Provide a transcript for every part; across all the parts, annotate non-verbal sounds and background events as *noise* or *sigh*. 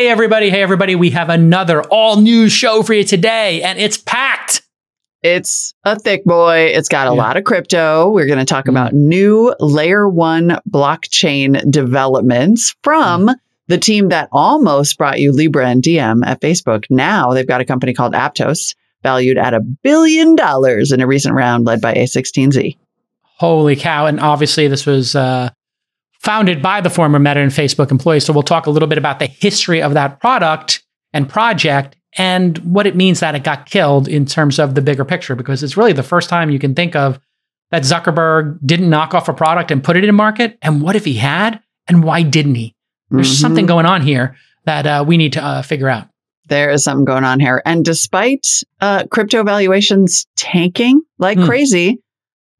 Hey, everybody. Hey, everybody. We have another all new show for you today, and it's packed. It's a thick boy. It's got a yeah. lot of crypto. We're going to talk mm. about new layer one blockchain developments from mm. the team that almost brought you Libra and Diem at Facebook. Now they've got a company called Aptos valued at a billion dollars in a recent round led by A16Z. Holy cow. And obviously, this was uh, founded by the former Meta and Facebook employees. So we'll talk a little bit about the history of that product and project and what it means that it got killed in terms of the bigger picture, because it's really the first time you can think of that Zuckerberg didn't knock off a product and put it in market. And what if he had? And why didn't he? There's mm-hmm. something going on here that uh, we need to uh, figure out. There is something going on here. And despite uh, crypto valuations tanking like mm. crazy,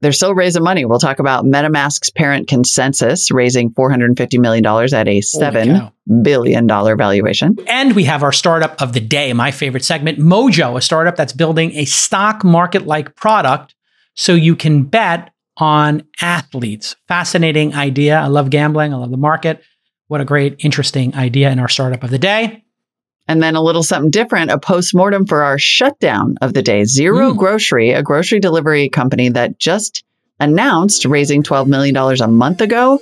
they're still raising money. We'll talk about MetaMask's parent consensus raising $450 million at a $7 billion valuation. And we have our startup of the day, my favorite segment, Mojo, a startup that's building a stock market like product so you can bet on athletes. Fascinating idea. I love gambling. I love the market. What a great, interesting idea in our startup of the day. And then a little something different, a postmortem for our shutdown of the day. Zero mm. Grocery, a grocery delivery company that just announced raising $12 million a month ago,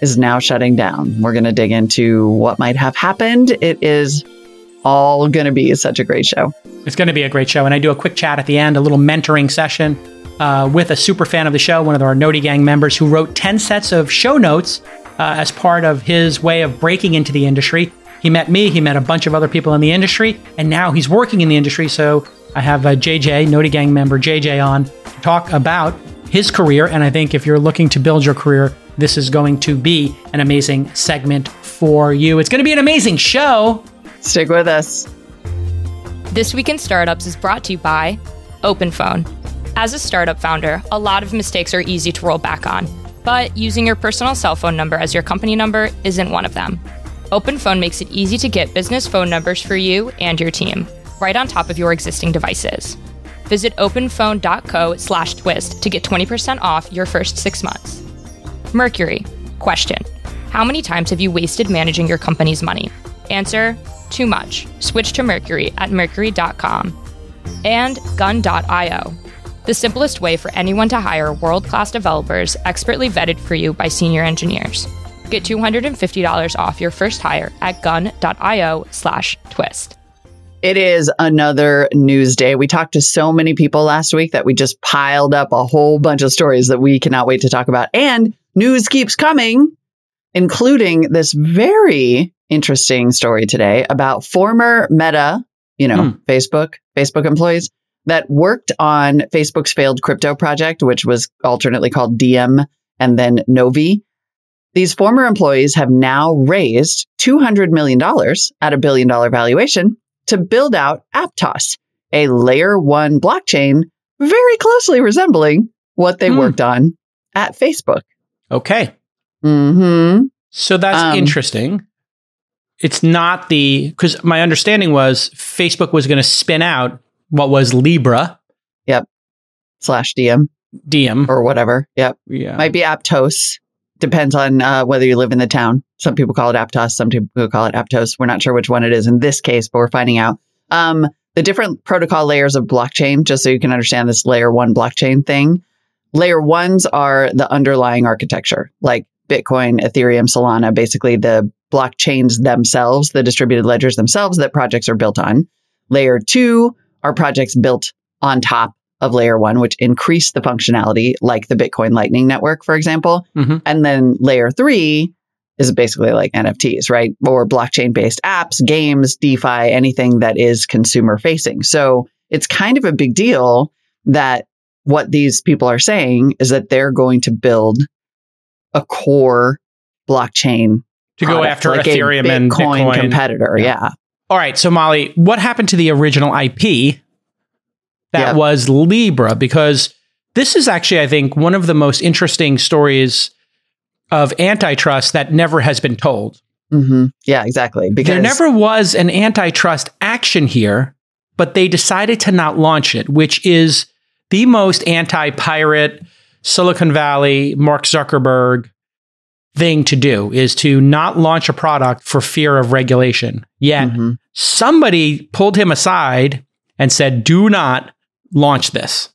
is now shutting down. We're going to dig into what might have happened. It is all going to be such a great show. It's going to be a great show. And I do a quick chat at the end, a little mentoring session uh, with a super fan of the show, one of our Noti Gang members who wrote 10 sets of show notes uh, as part of his way of breaking into the industry. He met me, he met a bunch of other people in the industry, and now he's working in the industry. So I have uh, a JJ, Noti Gang member JJ, on to talk about his career. And I think if you're looking to build your career, this is going to be an amazing segment for you. It's going to be an amazing show. Stick with us. This Week in Startups is brought to you by OpenPhone. As a startup founder, a lot of mistakes are easy to roll back on, but using your personal cell phone number as your company number isn't one of them. OpenPhone makes it easy to get business phone numbers for you and your team, right on top of your existing devices. Visit openphone.co slash twist to get 20% off your first six months. Mercury. Question. How many times have you wasted managing your company's money? Answer, too much. Switch to Mercury at mercury.com. And gun.io. The simplest way for anyone to hire world class developers expertly vetted for you by senior engineers. Get $250 off your first hire at gun.io slash twist. It is another news day. We talked to so many people last week that we just piled up a whole bunch of stories that we cannot wait to talk about. And news keeps coming, including this very interesting story today about former Meta, you know, hmm. Facebook, Facebook employees that worked on Facebook's failed crypto project, which was alternately called Diem and then Novi. These former employees have now raised $200 million at a billion dollar valuation to build out Aptos, a layer one blockchain very closely resembling what they hmm. worked on at Facebook. Okay. Mm-hmm. So that's um, interesting. It's not the, because my understanding was Facebook was going to spin out what was Libra. Yep. Slash Diem. Diem Or whatever. Yep. Yeah. Might be Aptos depends on uh, whether you live in the town. Some people call it Aptos, some people call it Aptos. We're not sure which one it is in this case, but we're finding out. Um, the different protocol layers of blockchain, just so you can understand this layer one blockchain thing. Layer ones are the underlying architecture, like Bitcoin, Ethereum, Solana, basically the blockchains themselves, the distributed ledgers themselves that projects are built on. Layer two are projects built on top of layer one, which increase the functionality, like the Bitcoin Lightning Network, for example. Mm-hmm. And then layer three is basically like NFTs, right? Or blockchain based apps, games, DeFi, anything that is consumer facing. So it's kind of a big deal that what these people are saying is that they're going to build a core blockchain to product, go after like Ethereum and Bitcoin competitor. Yeah. yeah. All right. So Molly, what happened to the original IP that yep. was Libra, because this is actually, I think, one of the most interesting stories of antitrust that never has been told. Mm-hmm. Yeah, exactly. Because there never was an antitrust action here, but they decided to not launch it, which is the most anti pirate Silicon Valley, Mark Zuckerberg thing to do is to not launch a product for fear of regulation. Yet Mhm. somebody pulled him aside and said, "Do not launch this,"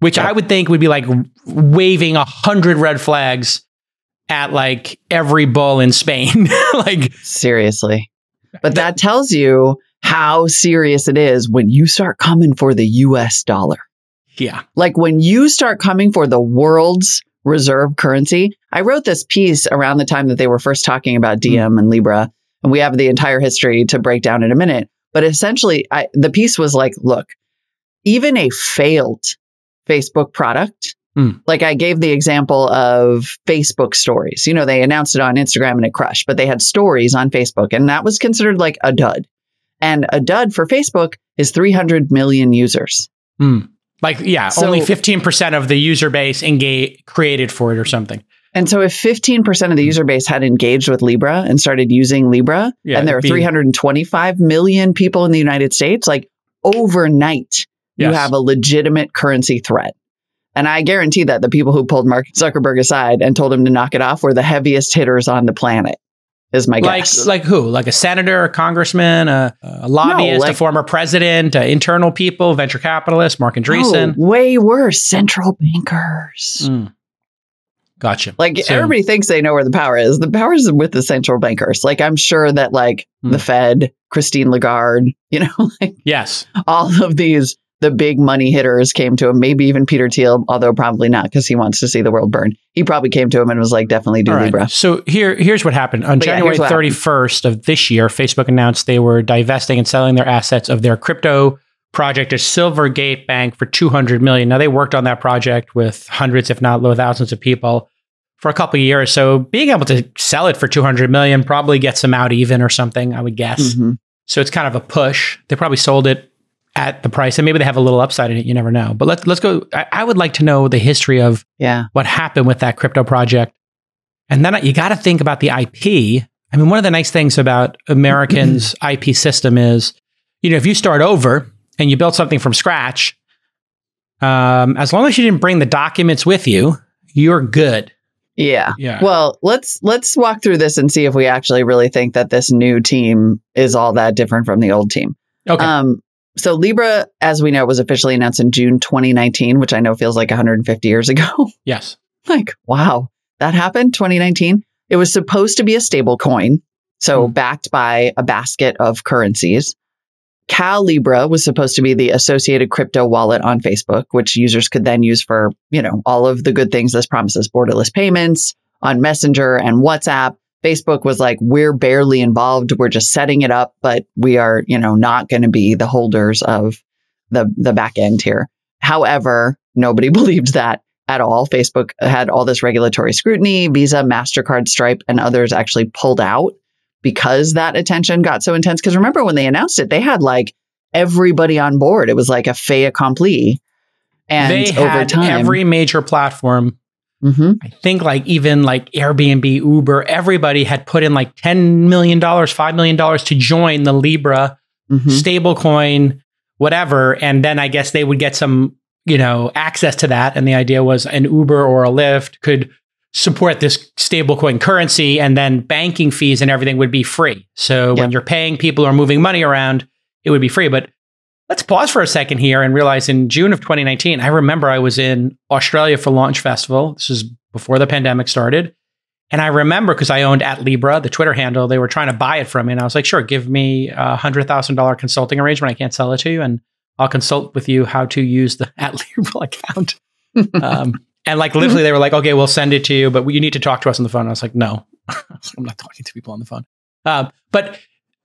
which I would think would be like waving a hundred red flags at like every bull in Spain. *laughs* like, Seriously. But that tells you how serious it is when you start coming for the US dollar. yeah, Like when you start coming for the world's reserve currency. I wrote this piece around the time that they were first talking about hmm. Diem and Libra, and we have the entire history to break down in a minute. But essentially, I, the piece was like, look, even a failed Facebook product, Hmm. like I gave the example of Facebook stories. You know, they announced it on Instagram and it crushed, but they had stories on Facebook, and that was considered like a dud. And a dud for Facebook is 300 million users. Hmm. like yeah, So- only fifteen percent of the user base engage created for it or something. And so if 15% of the user base had engaged with Libra and started using Libra, Yeah, and there are be- 325 million people in the United States, like overnight, you have a legitimate currency threat. And I guarantee that the people who pulled Mark Zuckerberg aside and told him to knock it off were the heaviest hitters on the planet, is my Like guess. like who? Like a senator, a congressman, a, a lobbyist, a like- former president, uh, internal people, venture capitalists, Marc Andreessen. No, way worse, central bankers. Mm. Gotcha. Like So- everybody thinks they know where the power is. The power is with the central bankers. Like I'm sure that like Hmm. the Fed, Christine Lagarde, *laughs* you know, like Yes. all of these the big money hitters came to him. Maybe even Peter Thiel, although probably not because he wants to see the world burn. He probably came to him and was like, "Definitely do right. Libra." So here, here's what happened. On But January here's what happened. 31st of this year, Facebook announced they were divesting and selling their assets of their crypto project to Silvergate Bank for 200 million. Now they worked on that project with hundreds, if not low thousands of people for a couple of years. So being able to sell it for 200 million probably gets them out even or something, I would guess. Mhm. So it's kind of a push. They probably sold it at the price and maybe they have a little upside in it. You never know. But let's, let's go. I, I would like to know the history of Yeah, what happened with that crypto project. And then you got to think about the IP. I mean, one of the nice things about Americans' *clears throat* IP system is, you know, if you start over and you build something from scratch, um, as long as you didn't bring the documents with you, you're good. yeah. Yeah. Well, let's let's walk through this and see if we actually really think that this new team is all that different from the old team. okay. Um, so Libra, as we know, was officially announced in June 2019, which I know feels like 150 years ago. *laughs* yes. like, wow, that happened 2019. It was supposed to be a stable coin, so Hmm. backed by a basket of currencies. Calibra was supposed to be the associated crypto wallet on Facebook, which users could then use for, you know, all of the good things this promises borderless payments on Messenger and WhatsApp. Facebook was like, we're barely involved. We're just setting it up, but we are, you know, not going to be the holders of the, the back end here. However, nobody *laughs* believed that at all. Facebook had all this regulatory scrutiny. Visa, MasterCard, Stripe, and others actually pulled out because that attention got so intense. Because remember when they announced it, they had like everybody on board. It was like a fait accompli. And they over had time, every major platform. Mhm. I think like even like Airbnb, Uber, everybody had put in like $10 million, $5 million to join the Libra Mhm. stablecoin, whatever. And then I guess they would get some, you know, access to that. And the idea was an Uber or a Lyft could support this stablecoin currency and then banking fees and everything would be free. So when you're paying people or moving money around, it would be free. But let's pause for a second here and realize in June of 2019, I remember I was in Australia for Launch Festival. This is before the pandemic started. And I remember because I owned at Libra, the Twitter handle, they were trying to buy it from me. And I was like, sure, give me a hundred thousand dollar consulting arrangement. I can't sell it to you. And I'll consult with you how to use the *laughs* at Libra account. um, and like literally they were like, okay, we'll send it to you, but you need to talk to us on the phone. And I was like, no, *laughs* I'm not talking to people on the phone. Um, but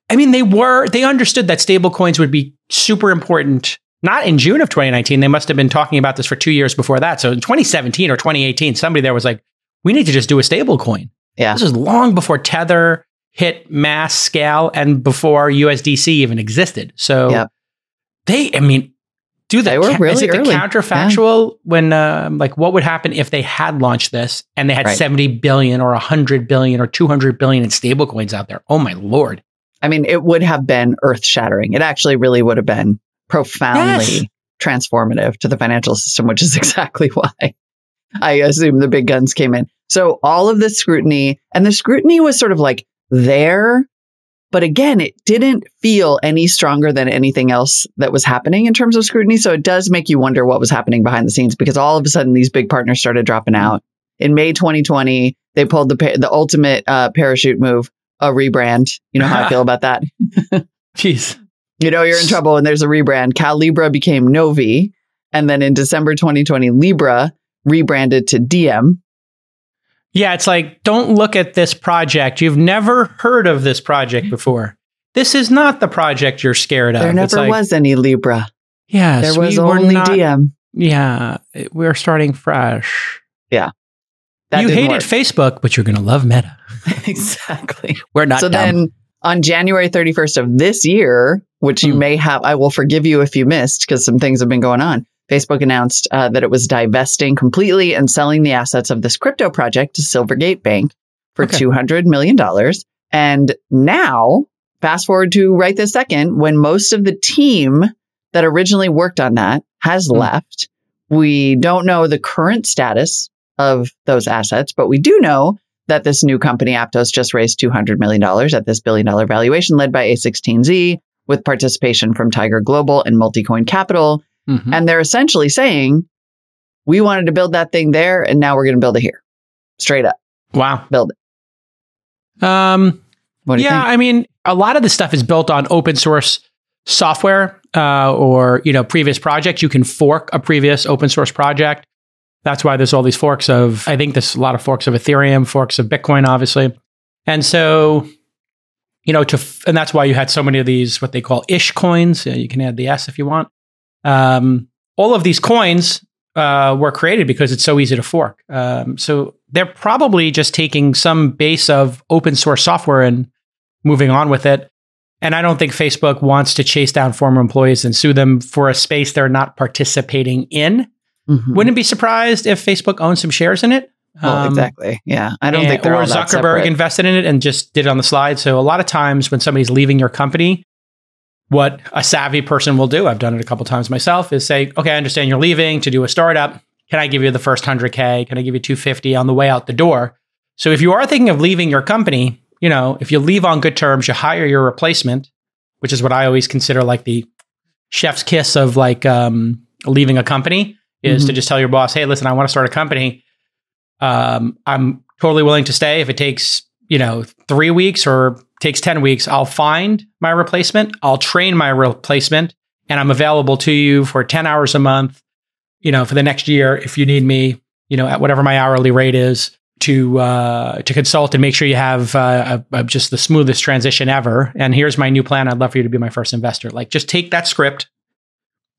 I mean, they were, they understood that stable coins would be super important. Not in June of 2019. They must have been talking about this for two years before that. So in 2017 or 2018, somebody there was like, we need to just do a stable coin. Yeah. This was long before Tether hit mass scale and before USDC even existed. So Yep. they, I mean, do the They were is really it the early. counterfactual when um, like what would happen if they had launched this and they had Right. 70 billion or 100 billion or 200 billion in stable coins out there? Oh my lord. I mean, it would have been earth shattering. It actually really would have been profoundly Yes. transformative to the financial system, which is *laughs* exactly why I assume the big guns came in. So all of the scrutiny and the scrutiny was sort of like there, but again, it didn't feel any stronger than anything else that was happening in terms of scrutiny. So it does make you wonder what was happening behind the scenes because all of a sudden these big partners started dropping out. In May 2020, they pulled the the ultimate uh, parachute move, a rebrand. You know how I feel about that. *laughs* Jeez. You know you're in trouble when there's a rebrand. Calibra became Novi, and then in December 2020, Libra rebranded to Diem. Yeah, it's like, don't look at this project. You've never heard of this project before. This is not the project you're scared of. There never like, was any Libra. Yes, there was we only not, Diem. Yeah, we're starting fresh. Yeah. That you hated work. Facebook, but you're going to love Meta. *laughs* *laughs* exactly. We're not so dumb. then on January 31st of this year, which you Hmm. may have, I will forgive you if you missed because some things have been going on. Facebook announced uh, that it was divesting completely and selling the assets of this crypto project to Silvergate Bank for Okay. $200 million. And now, fast forward to right this second, when most of the team that originally worked on that has Hmm. left, we don't know the current status of those assets, but we do know that this new company, Aptos, just raised $200 million at this billion dollar valuation led by A16Z with participation from Tiger Global and Multicoin Capital. Mhm. And they're essentially saying, we wanted to build that thing there, and now we're going to build it here. Straight up. wow. Build it. Um, What do you yeah? I mean, a lot of this stuff is built on open source software uh, or you know previous projects. You can fork a previous open source project. That's why there's all these forks of. I think there's a lot of forks of Ethereum, forks of Bitcoin, obviously, and so you know to f- and that's why you had so many of these what they call ish coins. You can add the s if you want. Um, all of these coins uh, were created because it's so easy to fork. Um, so they're probably just taking some base of open source software and moving on with it. And I don't think Facebook wants to chase down former employees and sue them for a space they're not participating in. Mhm. Wouldn't be surprised if Facebook owns some shares in it. Well, Um, exactly. Yeah. I don't and- think they're or Zuckerberg invested in it and just did it on the slide. So a lot of times when somebody's leaving your company, what a savvy person will do, I've done it a couple times myself, is say, "Okay, I understand you're leaving to do a startup. Can I give you the first 100k? Can I give you 250 on the way out the door?" So if you are thinking of leaving your company, you know, if you leave on good terms, you hire your replacement, which is what I always consider like the chef's kiss of like um, leaving a company is Mhm. to just tell your boss, "Hey, listen, I want to start a company. Um, I'm totally willing to stay if it takes you know three weeks or takes ten weeks. I'll find my replacement. I'll train my replacement, and I'm available to you for ten hours a month. You know, for the next year if you need me. You know, at whatever my hourly rate is." To uh, to consult and make sure you have uh, a, a, just the smoothest transition ever. And here's my new plan. I'd love for you to be my first investor. Like, just take that script,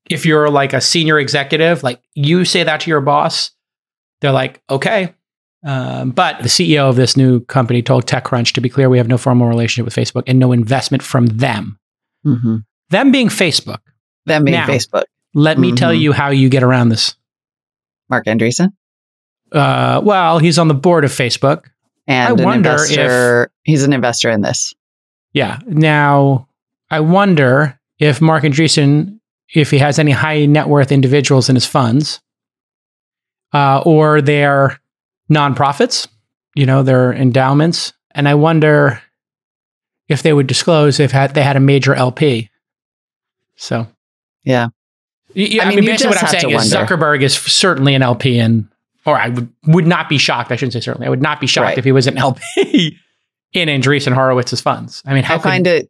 if you're like a senior executive, like you say that to your boss, they're like, okay. Um, but the CEO of this new company told TechCrunch to be clear, we have no formal relationship with Facebook and no investment from them. Mhm. Them being Facebook. Them being Now- Facebook. Let me tell Mhm. you how you get around this. Marc Andreessen. Uh, well, he's on the board of Facebook. And I wonder investor. he's an investor in this. Yeah. Now, I wonder if Marc Andreessen, if he has any high net worth individuals in his funds, uh, or they're nonprofits, you know, they're endowments, and I wonder if they would disclose if had, they had a major LP. So, Yeah. I I mean, mean, basically what I'm saying is wonder. Zuckerberg is certainly an LP in, or I would would not be shocked. I shouldn't say certainly. I would not be shocked Right. if he was an LP *laughs* in Andreessen Horowitz's funds. I mean, how I could, find it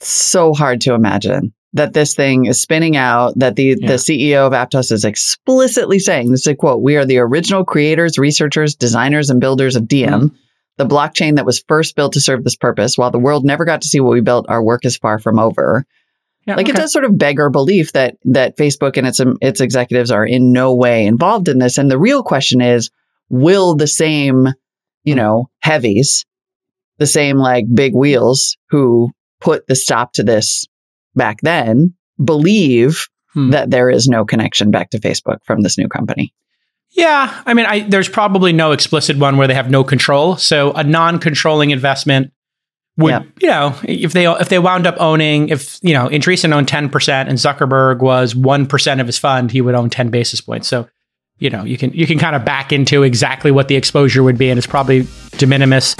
so hard to imagine that this thing is spinning out, that the, Yeah. the CEO of Aptos is explicitly saying, this is a quote, we are the original creators, researchers, designers, and builders of Diem, Mm-hmm. the blockchain that was first built to serve this purpose. While the world never got to see what we built, our work is far from over. Yeah, Like it does sort of beg our belief that that Facebook and its um, its executives are in no way involved in this. And the real question is, will the same, you know, heavies, the same like big wheels who put the stop to this back then, believe Hmm. that there is no connection back to Facebook from this new company? Yeah, I mean, I, there's probably no explicit one where they have no control. So a non-controlling investment would, Yeah. you know, if they if they wound up owning, if you know, Andreessen owned ten percent and Zuckerberg was one percent of his fund, he would own ten basis points. So you know, you can you can kind of back into exactly what the exposure would be, and it's probably de minimis.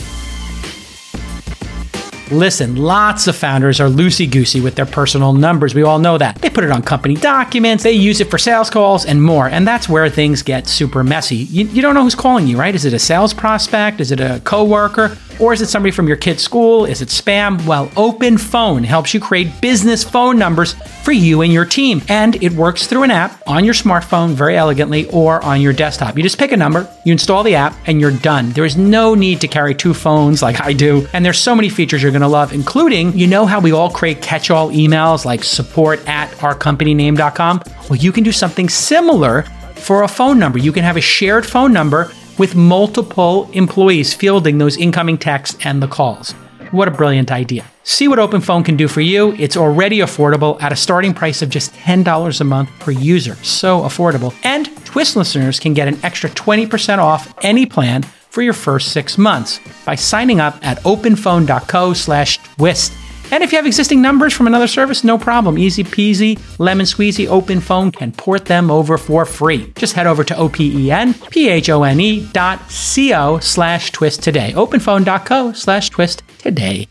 Listen, lots of founders are loosey goosey with their personal numbers. We all know that. They put it on company documents, they use it for sales calls, and more. And that's where things get super messy. You, you don't know who's calling you, right? Is it a sales prospect? Is it a coworker? Or is it somebody from your kid's school? Is it spam? Well, Open Phone helps you create business phone numbers for you and your team. And it works through an app on your smartphone very elegantly or on your desktop. You just pick a number, you install the app, and you're done. There is no need to carry two phones like I do. And there's so many features you're going to love, including, you know how we all create catch all emails like support at ourcompanyname.com? Well, you can do something similar for a phone number. You can have a shared phone number with multiple employees fielding those incoming texts and the calls. What a brilliant idea. See what OpenPhone can do for you. It's already affordable at a starting price of just $10 a month per user. So affordable. And Twist listeners can get an extra 20% off any plan for your first six months by signing up at openphone.co slash twist. And if you have existing numbers from another service, no problem. Easy peasy, lemon squeezy, open phone can port them over for free. Just head over to O-P-E-N-P-H-O-N-E dot C-O slash twist today. Openphone.co slash twist today.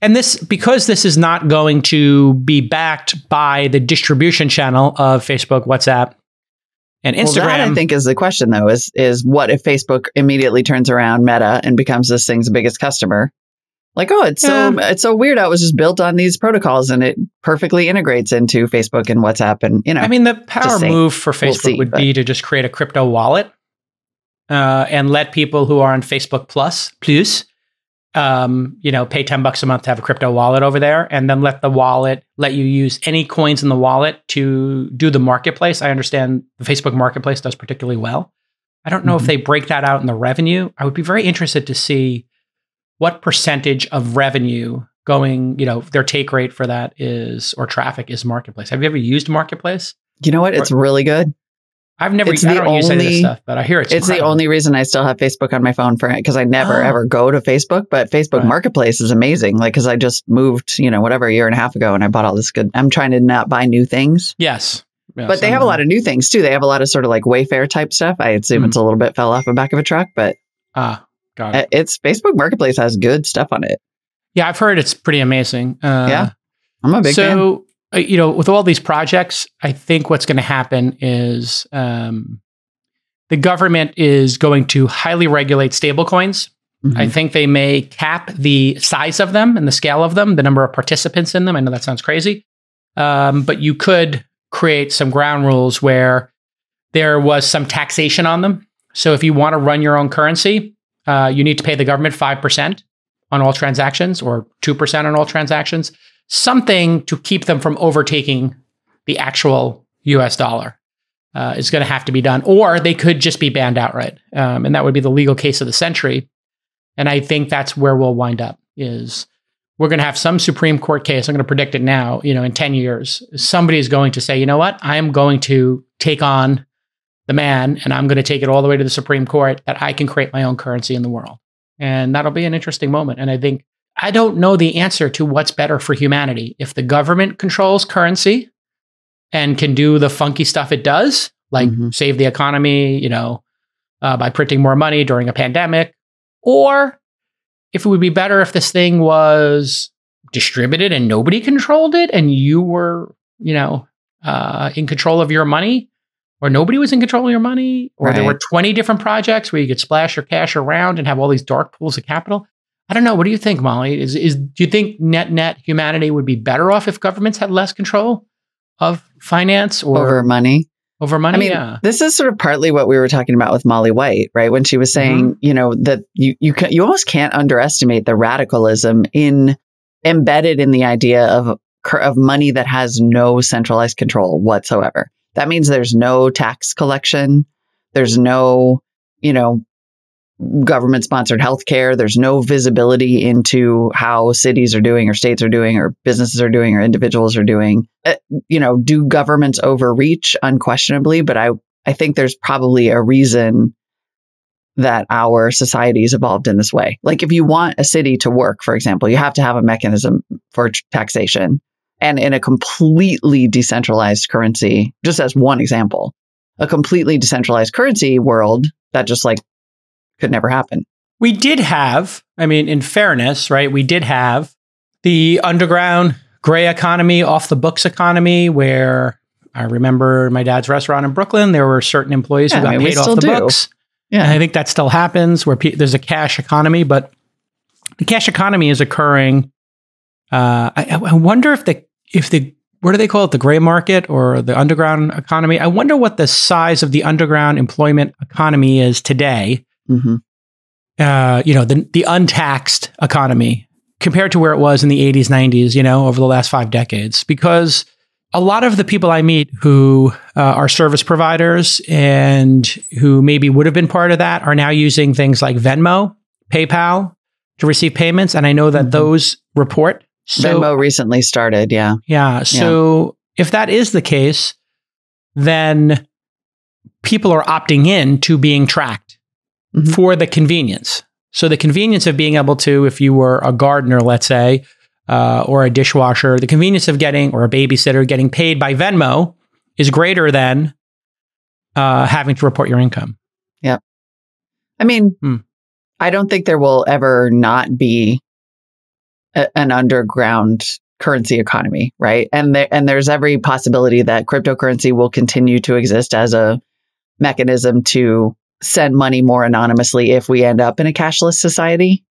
And this, because this is not going to be backed by the distribution channel of Facebook, WhatsApp, and Instagram. Well, that I think is the question though, is is what if Facebook immediately turns around Meta and becomes this thing's biggest customer? Like, oh, it's yeah. so it's so weird. I was just built on these protocols, and it perfectly integrates into Facebook and WhatsApp. And you know, I mean, the power move for Facebook we'll see, would but. be to just create a crypto wallet uh, and let people who are on Facebook Plus Plus, um, you know, pay ten bucks a month to have a crypto wallet over there, and then let the wallet let you use any coins in the wallet to do the marketplace. I understand the Facebook Marketplace does particularly well. I don't know mm-hmm. if they break that out in the revenue. I would be very interested to see what percentage of revenue going, you know, their take rate for that is or traffic is marketplace. Have you ever used marketplace? You know what? It's really good. I've never it's I don't only, use any of this stuff, but I hear it's It's incredible. the only reason I still have Facebook on my phone for it because I never oh. ever go to Facebook, but Facebook right. Marketplace is amazing. Like cuz I just moved, you know, whatever a year and a half ago and I bought all this good. I'm trying to not buy new things. Yes. yes but they have a lot of new things too. They have a lot of sort of like Wayfair type stuff. I assume mm. it's a little bit fell off the back of a truck, but ah, Got it. It's Facebook Marketplace has good stuff on it. Yeah, I've heard it's pretty amazing. Uh, yeah, I'm a big so, fan. So, uh, you know, with all these projects, I think what's going to happen is um, the government is going to highly regulate stablecoins. Mm-hmm. I think they may cap the size of them and the scale of them, the number of participants in them. I know that sounds crazy, um, but you could create some ground rules where there was some taxation on them. So if you want to run your own currency, uh, you need to pay the government 5% on all transactions or 2% on all transactions, something to keep them from overtaking the actual US dollar. Uh, is going to have to be done, or they could just be banned outright, um, and that would be the legal case of the century. And I think that's where we'll wind up. Is we're going to have some Supreme Court case. I'm going to predict it now. You know, in ten years, somebody is going to say, you know what, I am going to take on the man, and I'm going to take it all the way to the Supreme Court that I can create my own currency in the world. And that'll be an interesting moment. And I think I don't know the answer to what's better for humanity. If the government controls currency and can do the funky stuff it does, like mm-hmm. save the economy, you know, uh, by printing more money during a pandemic, or if it would be better if this thing was distributed and nobody controlled it and you were, you know, uh, in control of your money or nobody was in control of your money, or right. there were 20 different projects where you could splash your cash around and have all these dark pools of capital. I don't know. What do you think, Molly? Is, is do you think net net humanity would be better off if governments had less control of finance or over money? Over money, I mean, yeah. this is sort of partly what we were talking about with Molly White, right? When she was saying, mm-hmm. you know, that you you can, you almost can't underestimate the radicalism in embedded in the idea of of money that has no centralized control whatsoever. That means there's no tax collection. There's no, you know, government sponsored healthcare. There's no visibility into how cities are doing or states are doing or businesses are doing or individuals are doing. Uh, you know, do governments overreach? Unquestionably, but I, I think there's probably a reason that our society societies evolved in this way. Like if you want a city to work, for example, you have to have a mechanism for taxation and in a completely decentralized currency, just as one example, a completely decentralized currency world, that just like could never happen. We did have, I mean, in fairness, right? We did have the underground gray economy, off the books economy, where I remember my dad's restaurant in Brooklyn. There were certain employees Yeah, who got I mean, paid off the do. books. Yeah. And I think that still happens where pe- there's a cash economy, but the cash economy is occurring. Uh, I, I wonder if the if the what do they call it the gray market or the underground economy? I wonder what the size of the underground employment economy is today. hmm Uh, you know, the the untaxed economy compared to where it was in the 80s, 90s. You know, over the last five decades, because a lot of the people I meet who uh, are service providers and who maybe would have been part of that are now using things like Venmo, PayPal to receive payments. And I know that Mhm. those report. So, Venmo recently started. Yeah. yeah. So if that is the case, then people are opting in to being tracked Mhm. for the convenience. So the convenience of being able to, if you were a gardener, let's say, uh, or a dishwasher, the convenience of getting or a babysitter getting paid by Venmo is greater than uh, having to report your income. Yeah. I mean, Hmm. I don't think there will ever not be a, an underground currency economy, right? And there and there's every possibility that cryptocurrency will continue to exist as a mechanism to send money more anonymously if we end up in a cashless society.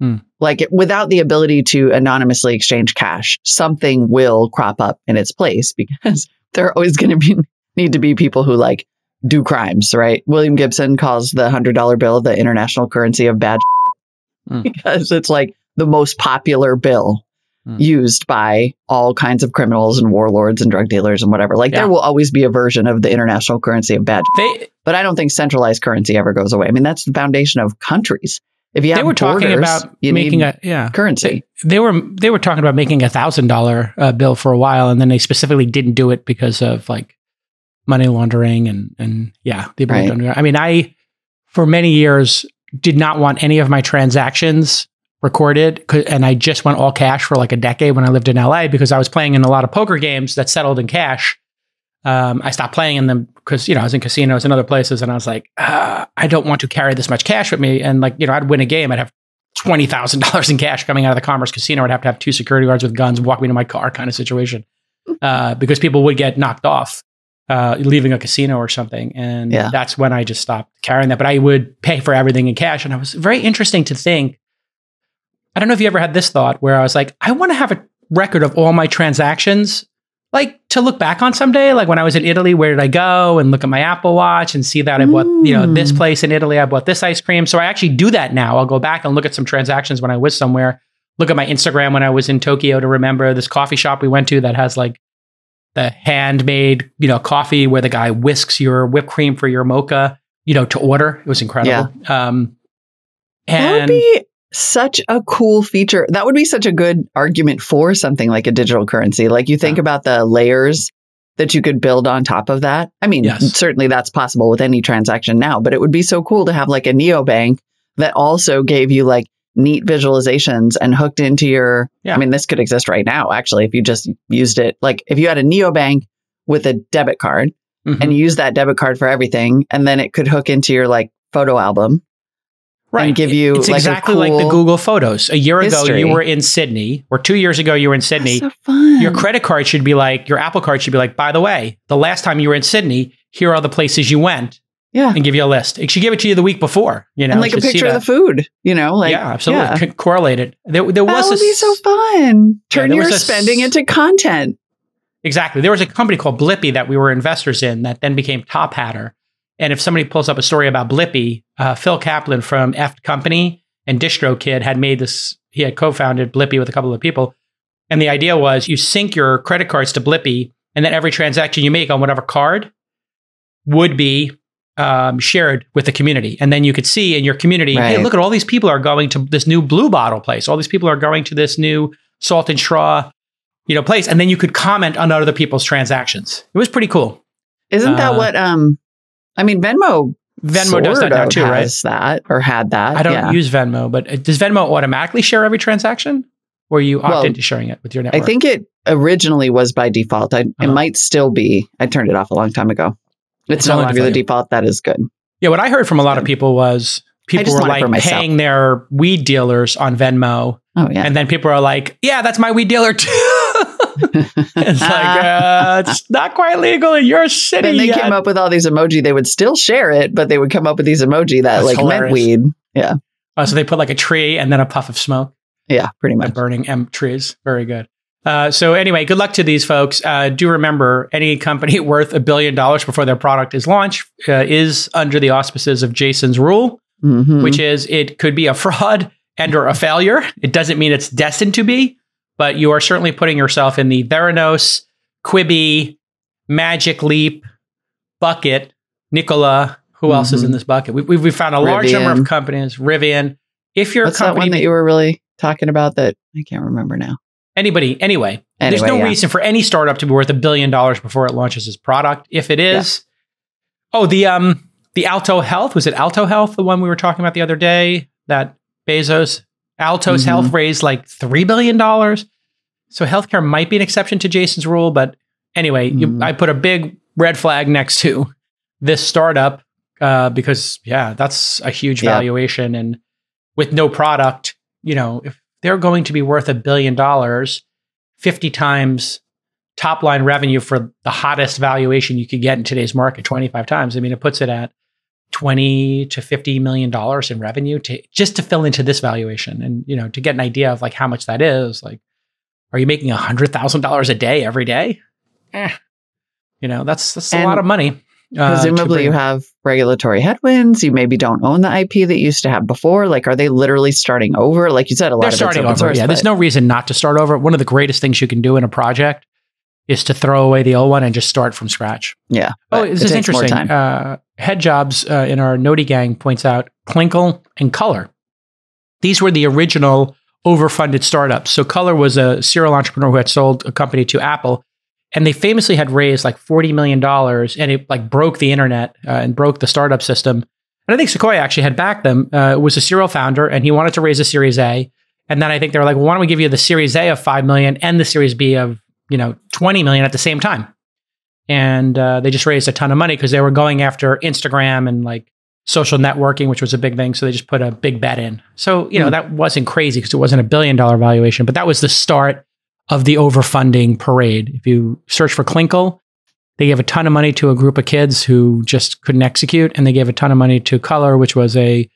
Hmm. Like without the ability to anonymously exchange cash, something will crop up in its place *laughs* because there are always going to be need to be people who like do crimes, right? William Gibson calls the hundred dollar bill the international currency of bad Hmm. *laughs* because it's like the most popular bill Hmm. used by all kinds of criminals and warlords and drug dealers and whatever. Like Yeah. there will always be a version of the international currency of bad, They but I don't think centralized currency ever goes away. I mean, that's the foundation of countries. If you have they were talking about you making a yeah. currency. They were they were talking about making a thousand dollar uh, bill for a while, and then they specifically didn't do it because of like money laundering and and yeah, the ability Right. I mean, I for many years did not want any of my transactions recorded, and I just went all cash for like a decade when I lived in LA because I was playing in a lot of poker games that settled in cash. Um, I stopped playing in them because you know I was in casinos and other places, and I was like, uh, I don't want to carry this much cash with me. And like you know, I'd win a game, I'd have twenty thousand dollars in cash coming out of the Commerce Casino. I'd have to have two security guards with guns walk me to my car, kind of situation, *laughs* uh, because people would get knocked off uh, leaving a casino or something, and Yeah. that's when I just stopped carrying that. But I would pay for everything in cash, and it was very interesting to think. I don't know if you ever had this thought where I was like, I want to have a record of all my transactions, like to look back on someday. Like when I was in Italy, where did I go and look at my Apple Watch and see that I bought, you know, this place in Italy, I bought this ice cream. So I actually do that now. I'll go back and look at some transactions when I was somewhere. Look at my Instagram when I was in Tokyo to remember this coffee shop we went to that has like the handmade, you know, coffee where the guy whisks your whipped cream for your mocha, you know, to order. It was incredible. Um, that would be such a cool feature. That would be such a good argument for something like a digital currency. Like you think Yeah. about the layers that you could build on top of that. I mean, Yes. certainly that's possible with any transaction now, but it would be so cool to have like a neobank that also gave you like neat visualizations and hooked into your Yeah. I mean, this could exist right now actually if you just used it like if you had a neobank with a debit card Mhm. and you use that debit card for everything and then it could hook into your like photo album and give you, It's like, exactly like the Google Photos. A year ago, history. you were in Sydney, or two years ago, you were in Sydney. That's so fun. Your credit card should be like, your Apple card should be like, by the way, the last time you were in Sydney, here are the places you went yeah. and give you a list. It should give it to you the week before, you know, and like a picture of the food, you know, like yeah, absolutely. yeah. Co- correlated. There, there That was would a be so fun. Turn there your a s- spending into content. Exactly. There was a company called Blippy that we were investors in that then became Top Hatter. And if somebody pulls up a story about Blippy, uh, Phil Kaplan from F Company and DistroKid had made this, he had co founded Blippy with a couple of people. And the idea was you sync your credit cards to Blippy, and then every transaction you make on whatever card would be um, shared with the community. And then you could see in your community, hey, look at all these people are going to this new blue bottle place. All these people are going to this new salt and straw, you know, place. And then you could comment on other people's transactions. It was pretty cool. Isn't that Uh, what um I mean Venmo Venmo does that now of too, right? that or had that. I don't yeah. use Venmo, but does Venmo automatically share every transaction? Or you opt Well, into sharing it with your network? I think it originally was by default. I, It Uh-huh. might still be. I turned it off a long time ago. It's, It's no longer the default. That is good. Yeah, what I heard from a lot of people was people were want it for like paying their weed dealers on Venmo, Oh yeah. and then people are like, "Yeah, that's my weed dealer too." *laughs* it's like uh, it's not quite legal in your city then they yet. came up with all these emoji. They would still share it, but they would come up with these emoji that That's like meant weed. Yeah. Oh, so they put like a tree and then a puff of smoke. Yeah, pretty much. burning M trees. Very good. Uh, so anyway, good luck to these folks. Uh, do remember, any company *laughs* worth a billion dollars before their product is launched uh, is under the auspices of Jason's rule, Mhm. which is it could be a fraud and or a failure. It doesn't mean it's destined to be, but you are certainly putting yourself in the Theranos, Quibi, Magic Leap bucket. Nikola, who else is in this bucket? We, we, we found a large number of companies. Rivian. If you're What's a that company, one that you were really talking about that I can't remember now? Anybody, anyway, there's no yeah. reason for any startup to be worth a billion dollars before it launches its product. If it is, oh, the um, the Alto Health was it Alto Health, the one we were talking about the other day? That Bezos, Altos Mhm. Health raised like three billion dollars. So healthcare might be an exception to Jason's rule, but anyway, you, Mhm. I put a big red flag next to this startup uh, because yeah, that's a huge Yeah. valuation, and with no product, you know, if they're going to be worth a billion dollars, fifty times top line revenue for the hottest valuation you could get in today's market, twenty five times. I mean, it puts it at twenty to fifty million dollars in revenue to just to fill into this valuation, and you know, to get an idea of like how much that is, like. Are you making hundred thousand dollars a day every day? Eh. You know, that's that's a lot of money. uh, Presumably, you have regulatory headwinds. You maybe don't own the IP that you used to have before. Like, are they literally starting over? Like you said, a lot of people. They're of starting over. source, yeah, there's no reason not to start over. One of the greatest things you can do in a project is to throw away the old one and just start from scratch. Yeah. Oh, this is interesting. Uh, Head Jobs uh, in our Noti gang points out Clinkle and Color. These were the original overfunded startups. So Color was a serial entrepreneur who had sold a company to Apple, and they famously had raised like forty million dollars, and it like broke the internet uh, and broke the startup system. And I think Sequoia actually had backed them. Uh, was a serial founder, and he wanted to raise a Series A. And then I think they were like, well, "Why don't we give you the Series A of five million and the Series B of you know twenty million at the same time?" and uh, they just raised a ton of money because they were going after Instagram and like social networking, which was a big thing. So they just put a big bet in. So you know Hmm. that wasn't crazy because it wasn't a billion dollar valuation, but that was the start of the overfunding parade. If you search for Clinkle, they gave a ton of money to a group of kids who just couldn't execute, and they gave a ton of money to Color, which was a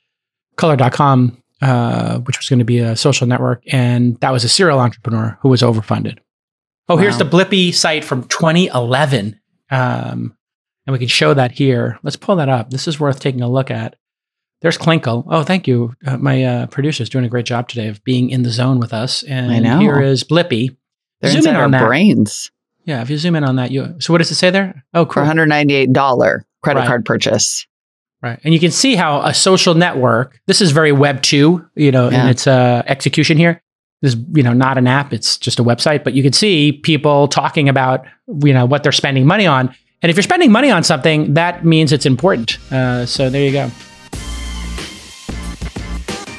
Color.com, uh, which was going to be a social network, and that was a serial entrepreneur who was overfunded. Oh, here's the Blippy site from 2011. Um, and we can show that here. Let's pull that up. This is worth taking a look at. There's Clinkle. Oh, thank you. Uh, my uh, is doing a great job today of being in the zone with us. And I know. here is Blippy. They're Zoom in inside our on that. brains Yeah, if you zoom in on that, you. So what does it say there? Oh, for $198 credit Right. card purchase. Right. And you can see how a social network, this is very web two, you know, Yeah. its uh, execution here. This is, you know, not an app, it's just a website, but you can see people talking about, you know, what they're spending money on. And if you're spending money on something, that means it's important. Uh, so there you go.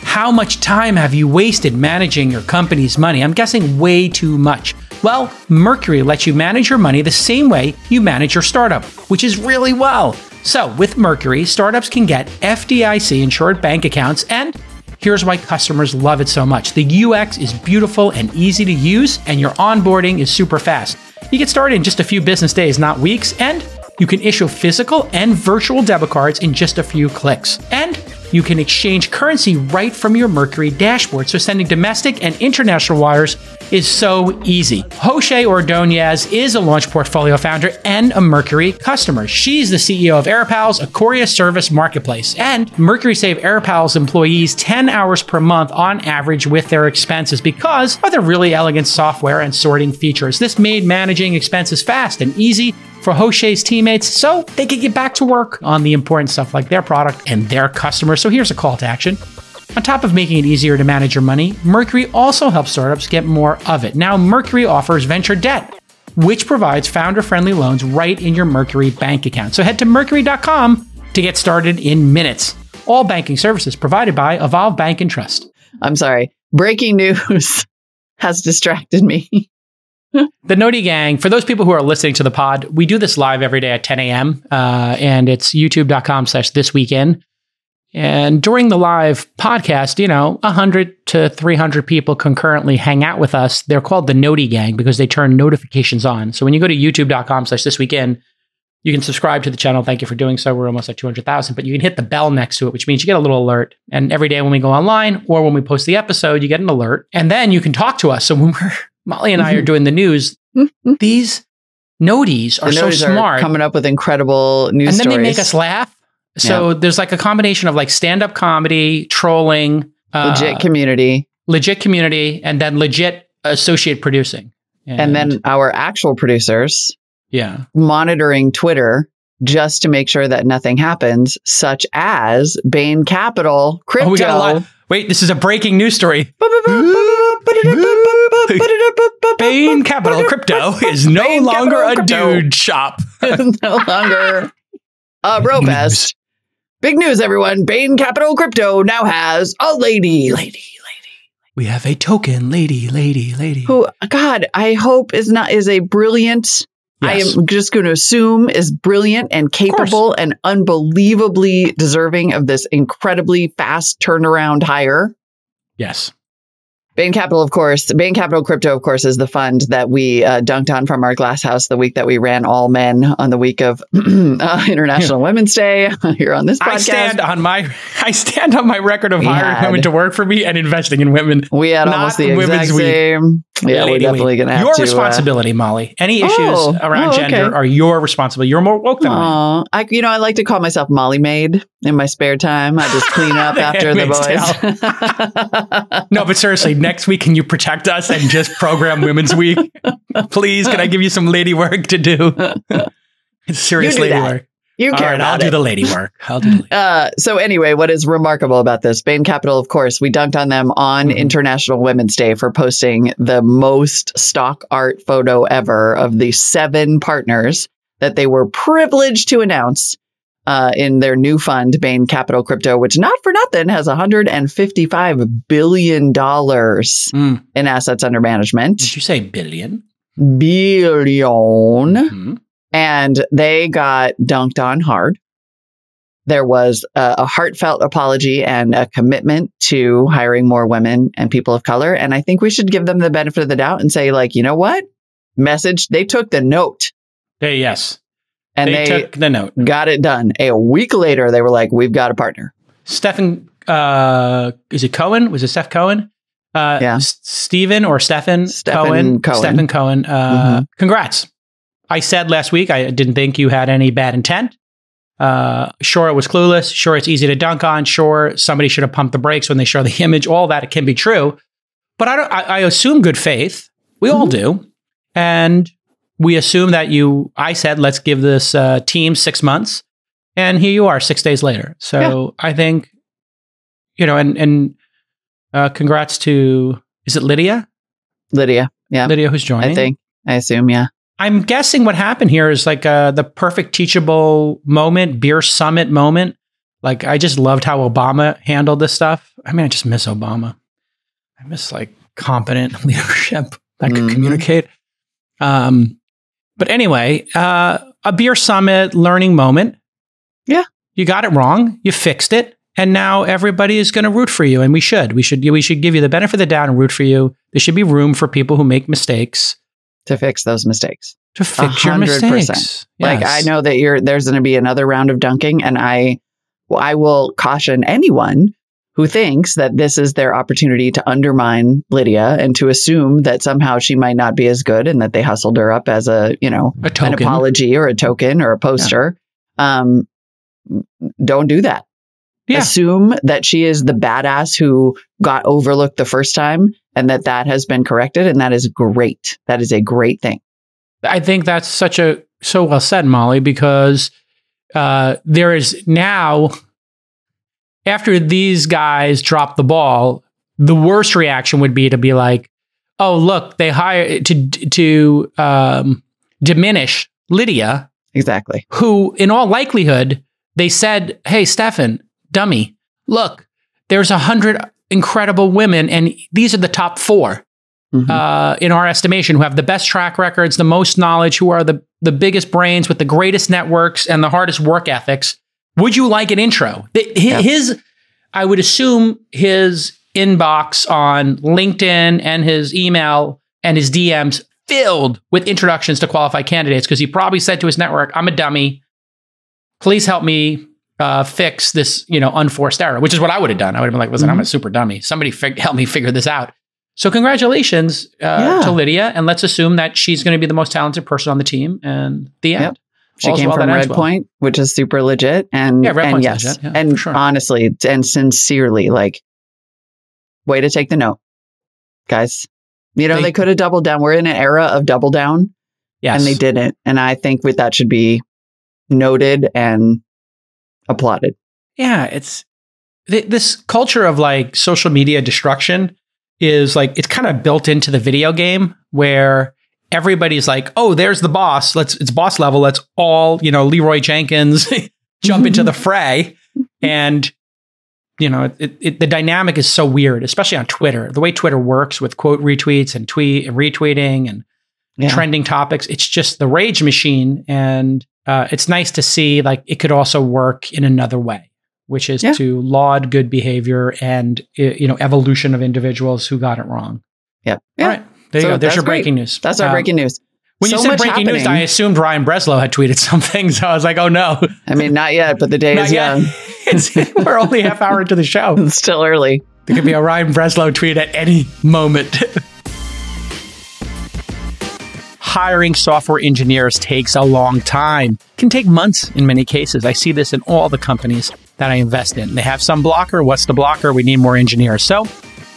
How much time have you wasted managing your company's money? I'm guessing way too much. Well, Mercury lets you manage your money the same way you manage your startup, which is really well. So, with Mercury, startups can get FDIC insured bank accounts, and here's why customers love it so much the UX is beautiful and easy to use, and your onboarding is super fast. You get started in just a few business days, not weeks, and you can issue physical and virtual debit cards in just a few clicks. And you can exchange currency right from your Mercury dashboard, so sending domestic and international wires is so easy. Jose Ordonez is a launch portfolio founder and a Mercury customer. She's the CEO of AirPals, a courier service marketplace. And Mercury saved AirPals employees 10 hours per month on average with their expenses because of their really elegant software and sorting features. This made managing expenses fast and easy for Hoshay's teammates so they could get back to work on the important stuff like their product and their customers. So here's a call to action. On top of making it easier to manage your money, Mercury also helps startups get more of it. Now, Mercury offers venture debt, which provides founder friendly loans right in your Mercury bank account. So head to mercury.com to get started in minutes. All banking services provided by Evolve Bank and Trust. I'm sorry. Breaking news *laughs* has distracted me. The Noti Gang, for those people who are listening to the pod, we do this live every day at 10 a.m. Uh, and it's youtube.com slash this weekend. And during the live podcast, you know, 100 to 300 people concurrently hang out with us. They're called the Noti Gang because they turn notifications on. So when you go to youtube.com slash this weekend, you can subscribe to the channel. Thank you for doing so. We're almost at 200,000, but you can hit the bell next to it, which means you get a little alert. And every day when we go online or when we post the episode, you get an alert. And then you can talk to us. So when we're, Molly and I are doing the news, these noties are The so smart. coming up with incredible news and then stories. they make us laugh. So there's like a combination of like stand up comedy, trolling, uh, legit community, legit community, and then legit associate producing. and then our actual producers yeah, monitoring Twitter just to make sure that nothing happens, such as Bain Capital, crypto. oh, we got a lot. Wait, this is a breaking news story. Bain Capital Crypto is no Bain longer a Crypto. dude shop. no longer a bro fest. Big news, everyone. Bain Capital Crypto now has a lady, lady, lady. We have a token, lady, lady, lady. who, God, I hope is not is a brilliant. Yes. I am just going to assume is brilliant and capable and unbelievably deserving of this incredibly fast turnaround hire. yes. Bain Capital, of course, Bain Capital Crypto, of course, is the fund that we uh, dunked on from our glass house the week that we ran all men on the week of *clears throat* uh, International Women's Day *laughs* here on this podcast. I stand on my I stand on my record of We hiring had- women to work for me and investing in women. we had almost the Women's exact Week. Yeah, we're definitely going to have your to. uh, responsibility, Molly. Any issues Oh, around oh, gender are your responsibility. You're more woke than I I, you know, I like to call myself Molly Maid in my spare time. I just clean up *laughs* after the boys. *laughs* No, but seriously, next week can you protect us and just program Women's Week? *laughs* Please, can I give you some lady work to do? It's serious You do lady that. work. You All care right, about I'll do the lady work. I'll do the lady. *laughs* Uh, so anyway, what is remarkable about this? Bain Capital, of course, we dunked on them on Mhm. International Women's Day for posting the most stock art photo ever of the seven partners that they were privileged to announce uh, in their new fund, Bain Capital Crypto, which not for nothing has 155 billion dollars Mm. in assets under management. Did you say billion? Billion Mhm. And they got dunked on hard. There was a, a heartfelt apology and a commitment to hiring more women and people of color. And I think we should give them the benefit of the doubt and say, like, you know what? Message, they took the note Hey, yes. and they, they, took the note. got it done. A week later, they were like, we've got a partner. Stephen, uh, is it Cohen? Was it Steph Cohen? Uh, Yeah. S- Stephen or Stephen, Stephen Cohen. Cohen. Stephen Cohen. Uh, Congrats. I said last week I didn't think you had any bad intent. Uh, sure, it was clueless. Sure, it's easy to dunk on. Sure, somebody should have pumped the brakes when they show the *laughs* image. All that it can be true, but I don't. I, I assume good faith. We all do, and we assume that you. I said let's give this uh, team six months, and here you are six days later. So I think, you know, and and uh, congrats to is it Lydia? Lydia. Yeah. Lydia who's joining. I think. I assume. Yeah. I'm guessing what happened here is like uh, the perfect teachable moment, beer summit moment. Like I just loved how Obama handled this stuff. I mean, I just miss Obama. I miss like competent *laughs* leadership that could Mhm. communicate. Um, but anyway, uh, a beer summit learning moment. Yeah. you got it wrong. You fixed it, and now everybody is going to root for you, and we should. We should. We should give you the benefit of the doubt and root for you. There should be room for people who make mistakes To fix those mistakes. to fix your hundred percent. mistakes. Like I know that you're there's going to be another round of dunking, and I I will caution anyone who thinks that this is their opportunity to undermine Lydia and to assume that somehow she might not be as good and that they hustled her up as a you know a an apology or a token or a poster. Um, don't do that. Yeah. Assume that she is the badass who got overlooked the first time and that that has been corrected, and that is great. That is a great thing. I think that's such a so well said, Molly, because uh, there is now after these guys drop the ball, the worst reaction would be to be like, "Oh, look, they hire to to um, diminish Lydia, Exactly. who, in all likelihood, they said, "Hey, Stefan, dummy, look, there's a hundred incredible women, and these are the top four. Mhm. uh, in our estimation, who have the best track records, the most knowledge, who are the, the biggest brains with the greatest networks and the hardest work ethics. Would you like an intro? The- Yeah. His, I would assume his inbox on LinkedIn and his email and his DMs filled with introductions to qualified candidates because he probably said to his network, I'm a dummy. Please help me uh, fix this, you know, unforced error, which is what I would have done. I would have been like, listen, I'm a super dummy. Somebody fig- help me figure this out. So congratulations uh, Yeah. to Lydia, and let's assume that she's going to be the most talented person on the team. And the end. Yep. She All's came well from Red well. Which is super legit. And, Yeah, Red and Point's yes, legit, yeah, and sure. honestly and sincerely, like, way to take the note, guys. You know, They- they, could have doubled down. We're in an era of double down, Yes. and they didn't. And I think with that should be noted and applauded. yeah, it's th- this culture of like social media destruction is like it's kind of built into the video game where everybody's like, "Oh, there's the boss. Let's it's boss level. Let's all, you know, Leroy Jenkins *laughs* jump into the fray." *laughs* And you know, it, it, the dynamic is so weird, especially on Twitter. The way Twitter works with quote retweets and tweet and retweeting and Yeah. trending topics. It's just the rage machine, and uh, it's nice to see like it could also work in another way, which is Yeah. to laud good behavior and you know evolution of individuals who got it wrong. Yep. Yeah. All right, there So you go. There's your great. breaking news. That's our Um, breaking news. When you said breaking news, I assumed Ryan Breslow had tweeted *laughs* something, so I was like, oh no, I mean, not yet, but the day is young. *laughs* it's, we're only half hour into the show. *laughs* It's still early. There could be a Ryan Breslow tweet at any moment. Hiring software engineers takes a long time. Can take months in many cases. I see this in all the companies that I invest in. They have some blocker. What's the blocker? We need more engineers. So,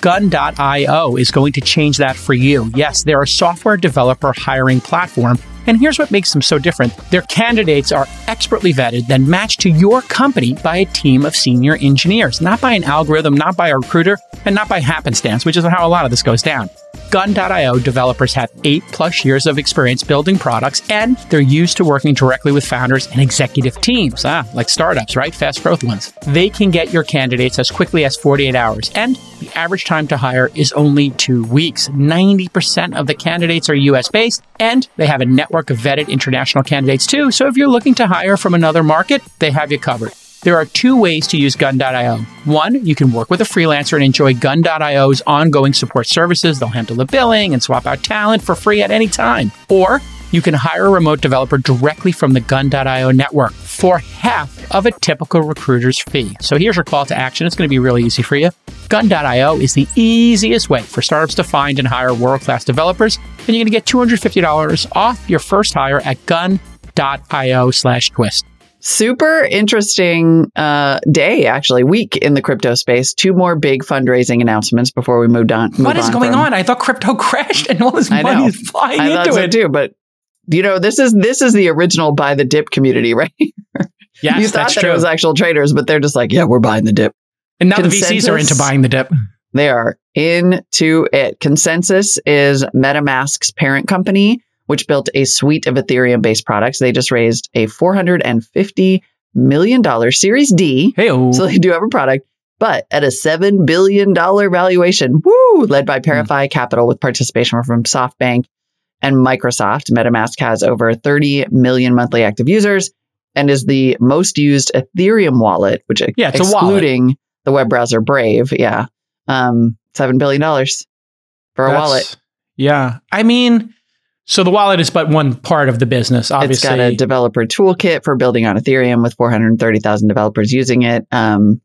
gun.io is going to change that for you. Yes, they're a software developer hiring platform. And here's what makes them so different. Their candidates are expertly vetted, then matched to your company by a team of senior engineers, not by an algorithm, not by a recruiter, and not by happenstance, which is how a lot of this goes down. Gun.io developers have eight plus years of experience building products, and they're used to working directly with founders and executive teams, ah, like startups, right? Fast growth ones. They can get your candidates as quickly as 48 hours, and the average time to hire is only two weeks. 90% of the candidates are US based, and they have a network of vetted international candidates too. So if you're looking to hire from another market, they have you covered. There are two ways to use Gun.io. One, you can work with a freelancer and enjoy Gun.io's ongoing support services. They'll handle the billing and swap out talent for free at any time. Or you can hire a remote developer directly from the Gun.io network for half of a typical recruiter's fee. So here's your call to action. It's going to be really easy for you. Gun.io is the easiest way for startups to find and hire world class developers. And you're going to get $250 off your first hire at gun.io slash twist. Super interesting uh, day, actually, week in the crypto space. Two more big fundraising announcements before we moved on. What move is going from- on? I thought crypto *laughs* crashed and all this I money know. is flying I thought into so it. too, but you know, this is this is the original buy the dip community, *laughs* right? Yes, you thought that's that true. it was actual traders, but they're just like, yeah, we're buying the dip. and now the VCs are into buying the dip. They are into it. ConsenSys is MetaMask's parent company, which built a suite of Ethereum based products. They just raised a $450 million Series D. Hey, So they do have a product, but at a $7 billion valuation, woo, led by ParaFi Capital with participation from SoftBank and Microsoft. MetaMask has over 30 million monthly active users and is the most used Ethereum wallet, which Yeah, it's excluding the web browser Brave. Yeah. Um, $7 billion for a That's- wallet. Yeah. I mean, so the wallet is but one part of the business, obviously. It's got a developer toolkit for building on Ethereum with 430,000 developers using it. Um,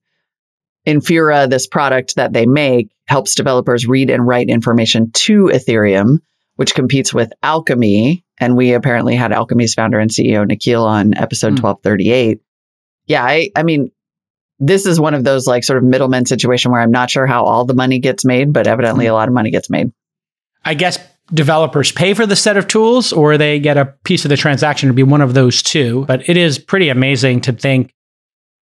Infura, this product that they make, helps developers read and write information to Ethereum, which competes with Alchemy. And we apparently had Alchemy's founder and CEO Nikhil on episode Hmm. 1238. Yeah, I, I mean, this is one of those like sort of middleman situation where I'm not sure how all the money gets made, but evidently a lot of money gets made. I guess developers pay for the set of tools or they get a piece of the transaction to be one of those two. But it is pretty amazing to think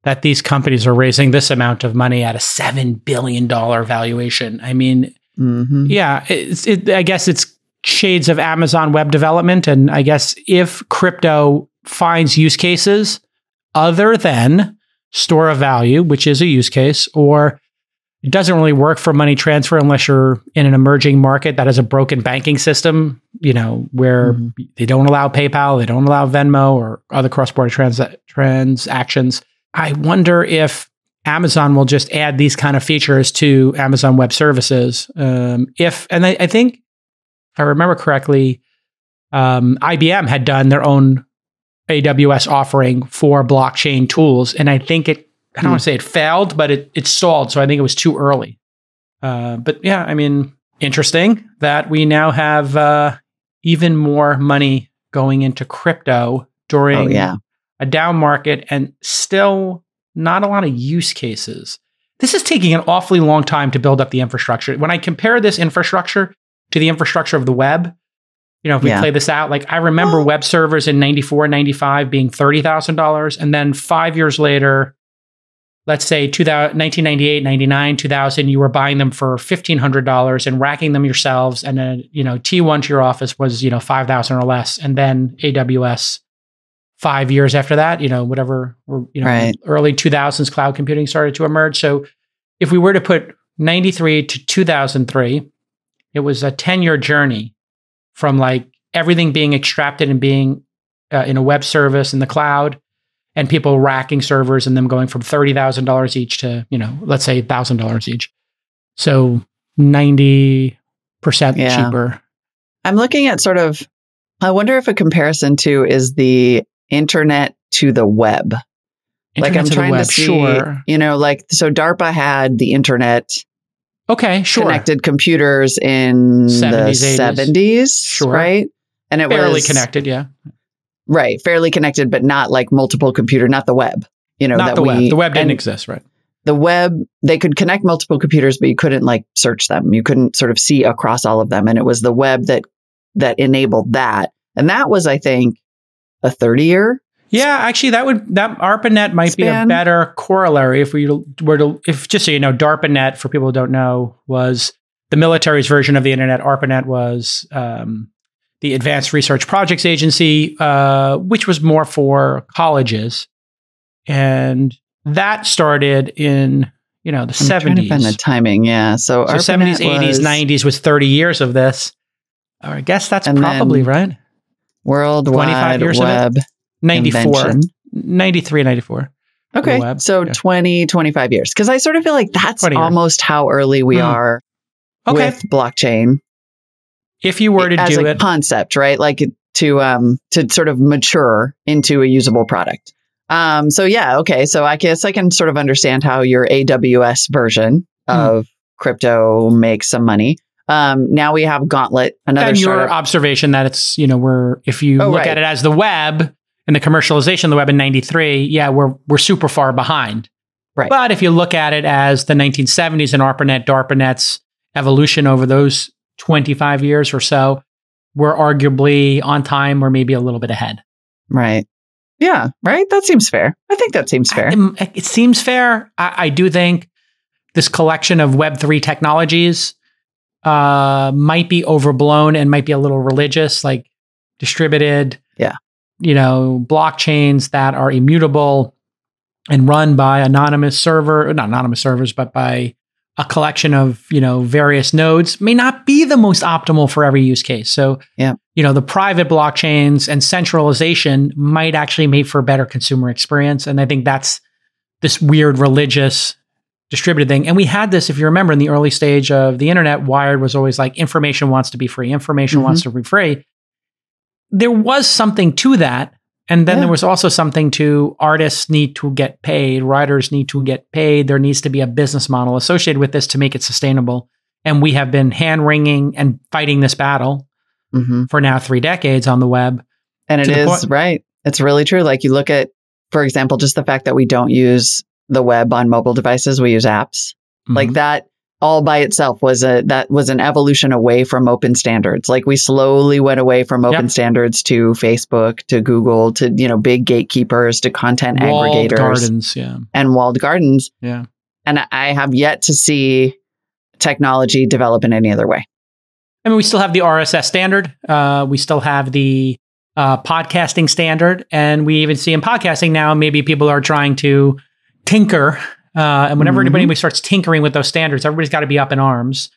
that these companies are raising this amount of money at a $7 billion valuation. I mean, hmm yeah, it's, it, I guess it's shades of Amazon web development. And I guess if crypto finds use cases other than store of value, which is a use case, or it doesn't really work for money transfer unless you're in an emerging market that has a broken banking system, you know, where Mhm. they don't allow PayPal, they don't allow Venmo or other cross-border trans- transactions. I wonder if Amazon will just add these kind of features to Amazon Web Services. Um, if and I, I think, if I remember correctly, um, IBM had done their own AWS offering for blockchain tools, and I think it. I don't Hmm. want to say it failed, but it it stalled. So I think it was too early. Uh, but yeah, I mean, interesting that we now have uh, even more money going into crypto during Oh yeah. a down market and still not a lot of use cases. This is taking an awfully long time to build up the infrastructure. When I compare this infrastructure to the infrastructure of the web, you know, if we Yeah. play this out, like I remember web servers in 94, 95 being $30,000. And then five years later, let's say 2000, 1998, 99, 2000, you were buying them for $1,500 and racking them yourselves. And then, you know, T1 to your office was, you know, 5,000 or less. And then AWS five years after that, you know, whatever, you know, Right. early 2000s cloud computing started to emerge. So if we were to put 93 to 2003, it was a 10 year journey from like everything being extracted and being uh, in a web service in the cloud and people racking servers and them going from $30,000 each to, you know, let's say $1,000 each. So 90% Yeah. cheaper. I'm looking at sort of, I wonder if a comparison to is the internet to the web. like I'm to the trying to see, Sure. you know, like, so DARPA had the internet Okay, sure. connected computers in 70s, the 80s. 70s, Sure. right? And it Fairly was connected, yeah. Right, fairly connected, but not like multiple computer, not the web. You know, Not that the we, web. The web didn't exist, right? The web, they could connect multiple computers, but you couldn't like search them. You couldn't sort of see across all of them. And it was the web that that enabled that. And that was, I think, a 30 year. Yeah, actually, that would that ARPANET might be a better corollary if we were to if just so you know, DARPANET for people who don't know was the military's version of the internet. ARPANET was um, the Advanced Research Projects Agency, uh, which was more for colleges, and that started in you know the I'm trying the seventies. timing. Yeah. So, seventies, eighties, nineties was thirty years of this. I guess that's probably right. 25 Worldwide years? Web 94, Invention. 93, 94. Okay. web, So yeah. 20, 25 years. Because I sort of feel like that's almost how early we Hmm. are Okay. with blockchain if you were to as do a it, concept, right? Like to um to sort of mature into a usable product. Um so yeah, okay. So I guess I can sort of understand how your AWS version Hmm. of crypto makes some money. Um now we have Gauntlet, another and your startup. observation that it's you know we're if you Oh, look right. at it as the web and the commercialization of the web in 93 yeah we're we're super far behind Right. but if you look at it as the 1970s and ARPANET DARPANET's evolution over those 25 years or so we're arguably on time or maybe a little bit ahead right. Yeah, right? That seems fair. I think that seems fair. It, it seems fair. I, I do think this collection of Web3 technologies uh, might be overblown and might be a little religious, like distributed, Yeah. you know, blockchains that are immutable and run by anonymous server, not anonymous servers, but by a collection of, you know, various nodes may not be the most optimal for every use case. So, Yeah. you know, the private blockchains and centralization might actually make for a better consumer experience. And I think that's this weird religious distributed thing. And we had this, if you remember, in the early stage of the internet, Wired was always like information wants to be free, information Mhm. wants to be free. There was something to that. And then Yeah. there was also something to artists need to get paid, writers need to get paid. There needs to be a business model associated with this to make it sustainable. And we have been hand wringing and fighting this battle hmm for now three decades on the web. And it is point- right. It's really true. Like you look at, for example, just the fact that we don't use the web on mobile devices, we use apps. Like Mhm. that all by itself was a that was an evolution away from open standards. Like we slowly went away from open Yep. standards to Facebook, to Google, to you know big gatekeepers, to content Walled aggregators gardens, yeah, and walled gardens. yeah. And I have yet to see technology develop in any other way. I mean, we still have the RSS standard. Uh, we still have the uh, podcasting standard, and we even see in podcasting now maybe people are trying to tinker Uh, and whenever Mhm. anybody starts tinkering with those standards, everybody's got to be up in arms.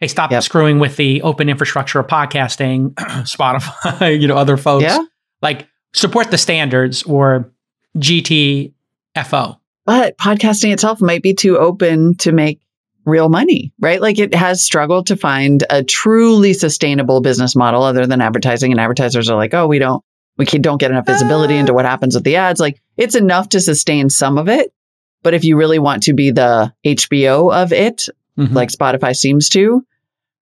Hey, stop Yep. screwing with the open infrastructure of podcasting, *clears throat* Spotify, *laughs* you know, other folks. Yeah. Like support the standards or GTFO. But podcasting itself might be too open to make real money, right? Like it has struggled to find a truly sustainable business model other than advertising. And advertisers are like, oh, we don't, we don't get enough visibility into what happens with the ads. Like it's enough to sustain some of it. But if you really want to be the HBO of it, Mhm. like Spotify seems to,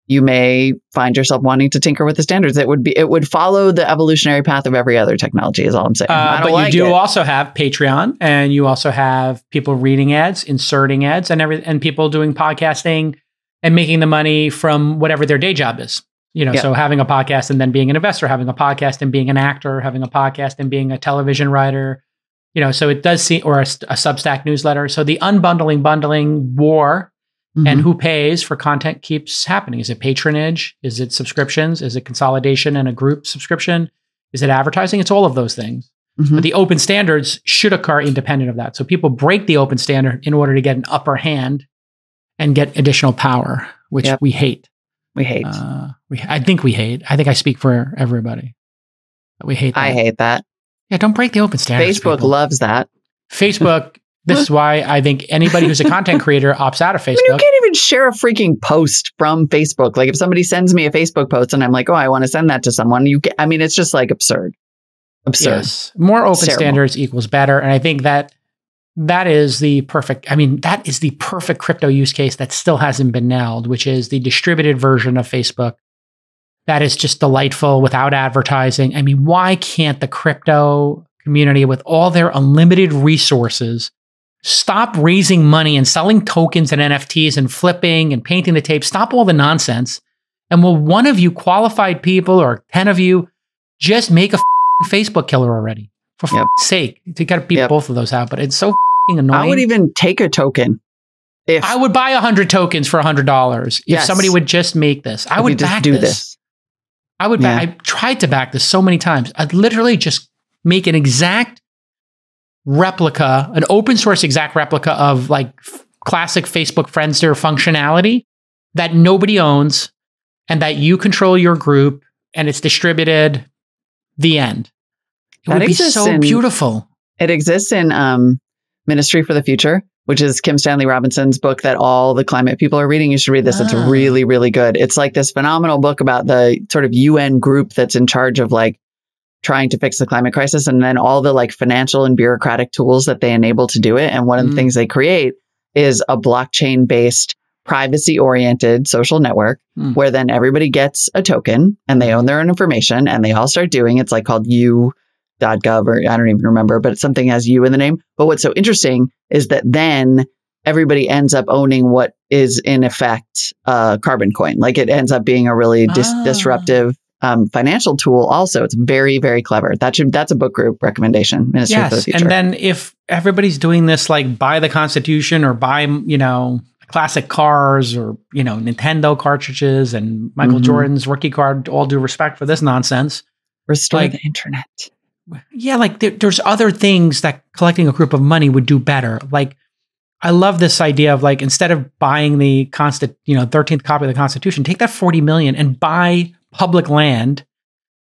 you may find yourself wanting to tinker with the standards. It would be, it would follow the evolutionary path of every other technology, is all I'm saying. Uh, but like you do it. also have Patreon, and you also have people reading ads, inserting ads, and every and people doing podcasting and making the money from whatever their day job is. You know, Yeah. so having a podcast and then being an investor, having a podcast and being an actor, having a podcast and being a television writer. You know, so it does see or a, a Substack newsletter. So the unbundling, bundling war and Mhm. who pays for content keeps happening. Is it patronage? Is it subscriptions? Is it consolidation and a group subscription? Is it advertising? It's all of those things. Mhm. But the open standards should occur independent of that. So people break the open standard in order to get an upper hand and get additional power, which Yep. we hate. we hate. Uh, we, I think we hate. I think I speak for everybody. We hate. That. I hate that. Yeah, don't break the open standards. Facebook people. loves that. Facebook. *laughs* This is why I think anybody who's a content *laughs* creator opts out of I mean, you can't even share a freaking post from Facebook. Like if somebody sends me a Facebook post and I'm like, oh, I want to send that to someone, you get, I mean, it's just like absurd. Absurd. Yes. More open Terrible. standards equals better. And I think that that is the perfect, I mean, that is the perfect crypto use case that still hasn't been nailed, which is the distributed version of Facebook. That is just delightful without advertising. I mean, why can't the crypto community, with all their unlimited resources, stop raising money and selling tokens and NFTs and flipping and painting the tape? Stop all the nonsense. And will one of you qualified people or 10 of you just make a Facebook killer already. For Yep. sake, you got to beat Yep. both of those out. But it's so f***ing annoying. I would even take a token if I would buy a hundred tokens for a hundred dollars if Yes. somebody would just make this. I if would just back do this. this. I would. Yeah. I tried to back this so many times. I'd literally just make an exact replica, an open source exact replica of like f- classic Facebook Friendster functionality that nobody owns and that you control your group and it's distributed. The end. It That would be so in- beautiful. It exists in um, Ministry for the Future, which is Kim Stanley Robinson's book that all the climate people are reading. You should read this. It's Ah. really, really good. It's like this phenomenal book about the sort of UN group that's in charge of like trying to fix the climate crisis and then all the like financial and bureaucratic tools that they enable to do it. And one of the Mm. things they create is a blockchain based, privacy oriented social network Mm. where then everybody gets a token and they own their own information and they all start doing it's like called u.gov or I don't even remember, but something has you in the name. But what's so interesting is that then everybody ends up owning what is in effect a carbon coin. Like it ends up being a really dis- Ah. disruptive um, financial tool. Also, it's very, very clever. That should that's a book group recommendation. Ministry the Yes, Future. and then if everybody's doing this, like buy the Constitution or buy, you know, classic cars or you know Nintendo cartridges and Michael Mhm. Jordan's rookie card. All due respect for this nonsense. Restore like- the internet. Yeah, like there, there's other things that collecting a group of money would do better. Like I love this idea of like instead of buying the constant, you know, 13th copy of the Constitution, take that 40 million and buy public land,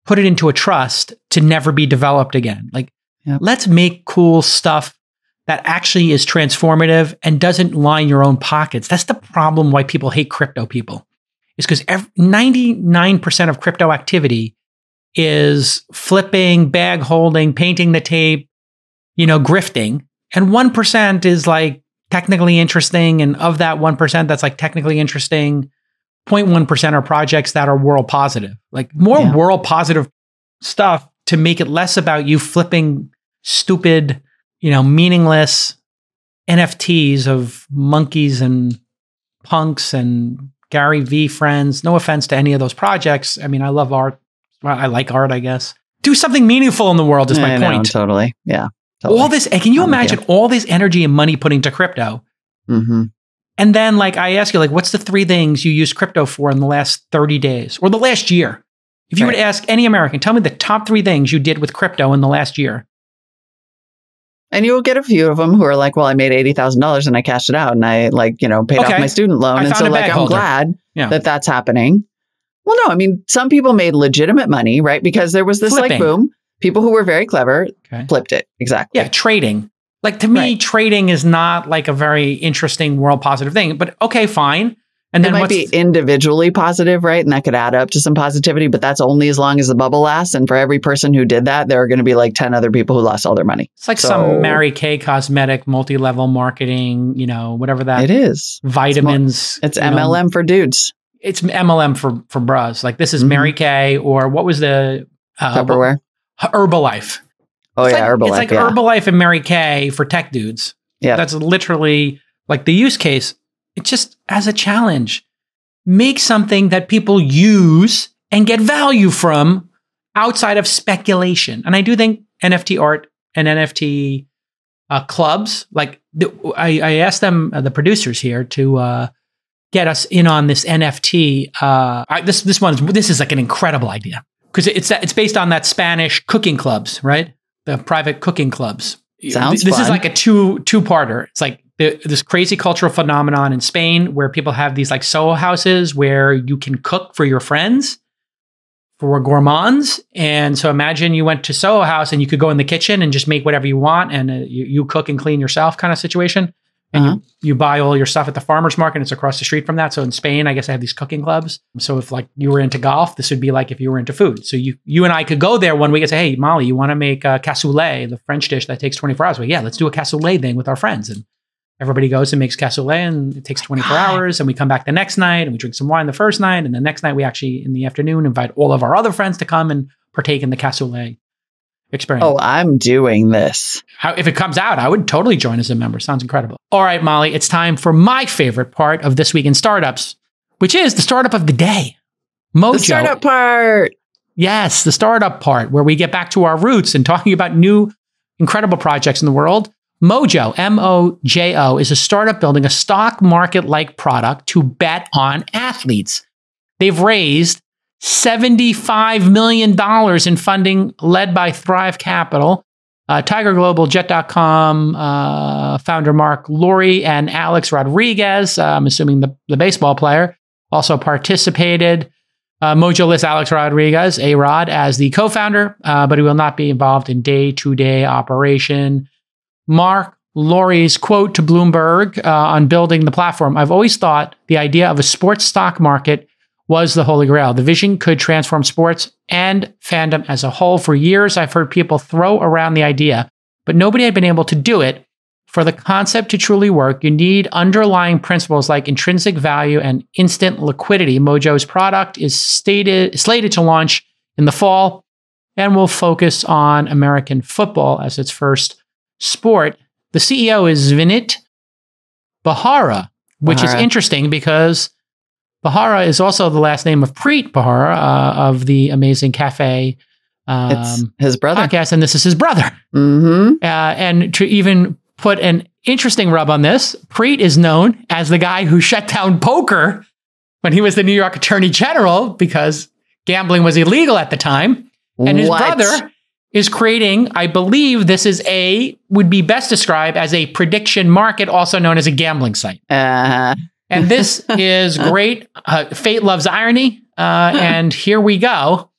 put it into a trust to never be developed again. Like Yep. let's make cool stuff that actually is transformative and doesn't line your own pockets. That's the problem why people hate crypto people. Is because 99% of crypto activity is flipping, bag holding, painting the tape, you know, grifting. And 1% is like technically interesting. And of that 1% that's like technically interesting, 0.1% are projects that are world positive. Like more Yeah. world positive stuff to make it less about you flipping stupid, you know, meaningless NFTs of monkeys and punks and Gary V friends. No offense to any of those projects. I mean, I love art. Well, I like art, I guess. Do something meaningful in the world is my know, point. totally. Yeah. Totally. All this, and can you I'm imagine all this energy and money putting into crypto? hmm And then, like, I ask you, like, what's the three things you use crypto for in the last 30 days or the last year? If you were to ask any American, tell me the top three things you did with crypto in the last year. And you will get a few of them who are like, well, I made $80,000 and I cashed it out and I like, you know, paid Okay. off my student loan. And so like, I'm holder. glad Yeah. that that's happening. Well, no, I mean, some people made legitimate money, right? Because there was this like boom. People who were very clever Okay. flipped it. Exactly. Yeah, trading. Like to me, Right. trading is not like a very interesting world positive thing. But okay, fine. And It might be individually positive, right? And that could add up to some positivity, but that's only as long as the bubble lasts. And for every person who did that, there are going to be like 10 other people who lost all their money. it's like so- some Mary Kay cosmetic multi-level marketing, you know, whatever that it is. vitamins. It's know, MLM for dudes. It's MLM for for bras. Like this is Mhm. Mary Kay or what was the uh, Tupperware. Herbalife. Oh, it's yeah. like, Herbalife. It's like yeah. Herbalife and Mary Kay for tech dudes. Yeah. That's literally like the use case. It just as a challenge. Make something that people use and get value from outside of speculation. And I do think NFT art and NFT uh, clubs, like the, I, I asked them, uh, the producers here, to uh, get us in on this NFT. Uh, I, this this one's this is like an incredible idea because it's it's based on that Spanish cooking clubs, right? The private cooking clubs. Sounds This is like a two two parter. It's like the, this crazy cultural phenomenon in Spain where people have these like Soho houses where you can cook for your friends for gourmands. And so imagine you went to Soho House and you could go in the kitchen and just make whatever you want and uh, you, you cook and clean yourself kind of situation. And Uh-huh. you, you buy all your stuff at the farmer's market. It's across the street from that. So in Spain, I guess I have these cooking clubs. So if like you were into golf, this would be like if you were into food. So you you and I could go there one week and say, hey, Molly, you want to make uh, cassoulet, the French dish that takes 24 hours? Well, yeah, let's do a cassoulet thing with our friends. And everybody goes and makes cassoulet and it takes 24 hours. And we come back the next night and we drink some wine the first night. And the next night we actually, in the afternoon, invite all of our other friends to come and partake in the cassoulet experience. Oh, I'm doing this. How, if it comes out, I would totally join as a member. Sounds incredible. All right, Molly, it's time for my favorite part of This Week in Startups, which is the startup of the day. Mojo. The startup part. Yes, the startup part where we get back to our roots and *laughs* talking about new incredible projects in the world. Mojo, M O J O, is a startup building a stock market like product to bet on athletes. They've raised $75 million in funding led by Thrive Capital. Uh, Tiger Global, Jet.com, uh, founder Marc Lore and Alex Rodriguez, uh, I'm assuming the, the baseball player, also participated. Uh, Mojo lists Alex Rodriguez, A Rod, as the co founder, uh, but he will not be involved in day to day operation. Marc Lore's quote to Bloomberg uh, on building the platform I've always thought the idea of a sports stock market was the holy grail. The vision could transform sports and fandom as a whole. For years, I've heard people throw around the idea, but nobody had been able to do it. For the concept to truly work, you need underlying principles like intrinsic value and instant liquidity. Mojo's product is stated, slated to launch in the fall and will focus on American football as its first sport. The CEO is Vinit Bharara, which is interesting because Bharara is also the last name of Preet Bharara uh, of the Amazing Cafe It's um, his brother. podcast, and this is his brother. Mm-hmm. Uh, and to even put an interesting rub on this, Preet is known as the guy who shut down poker when he was the New York Attorney General because gambling was illegal at the time. And his What? brother is creating, I believe this is a, would be best described as a prediction market, also known as a gambling site. Uh, And this *laughs* is great. Uh, fate loves irony. Uh, *laughs* and here we go.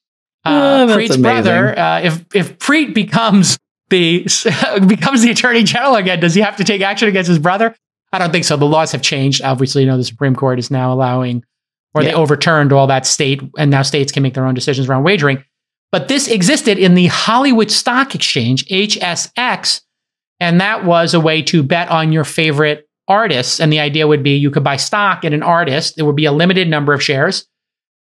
Uh, Oh, Preet's amazing. brother, uh, if, if Preet becomes the, *laughs* becomes the attorney general again, does he have to take action against his brother? I don't think so. The laws have changed. Obviously, you know, the Supreme Court is now allowing, or they overturned all that state, and now states can make their own decisions around wagering. But this existed in the Hollywood Stock Exchange, HSX, and that was a way to bet on your favorite artists. And the idea would be you could buy stock in an artist, there would be a limited number of shares,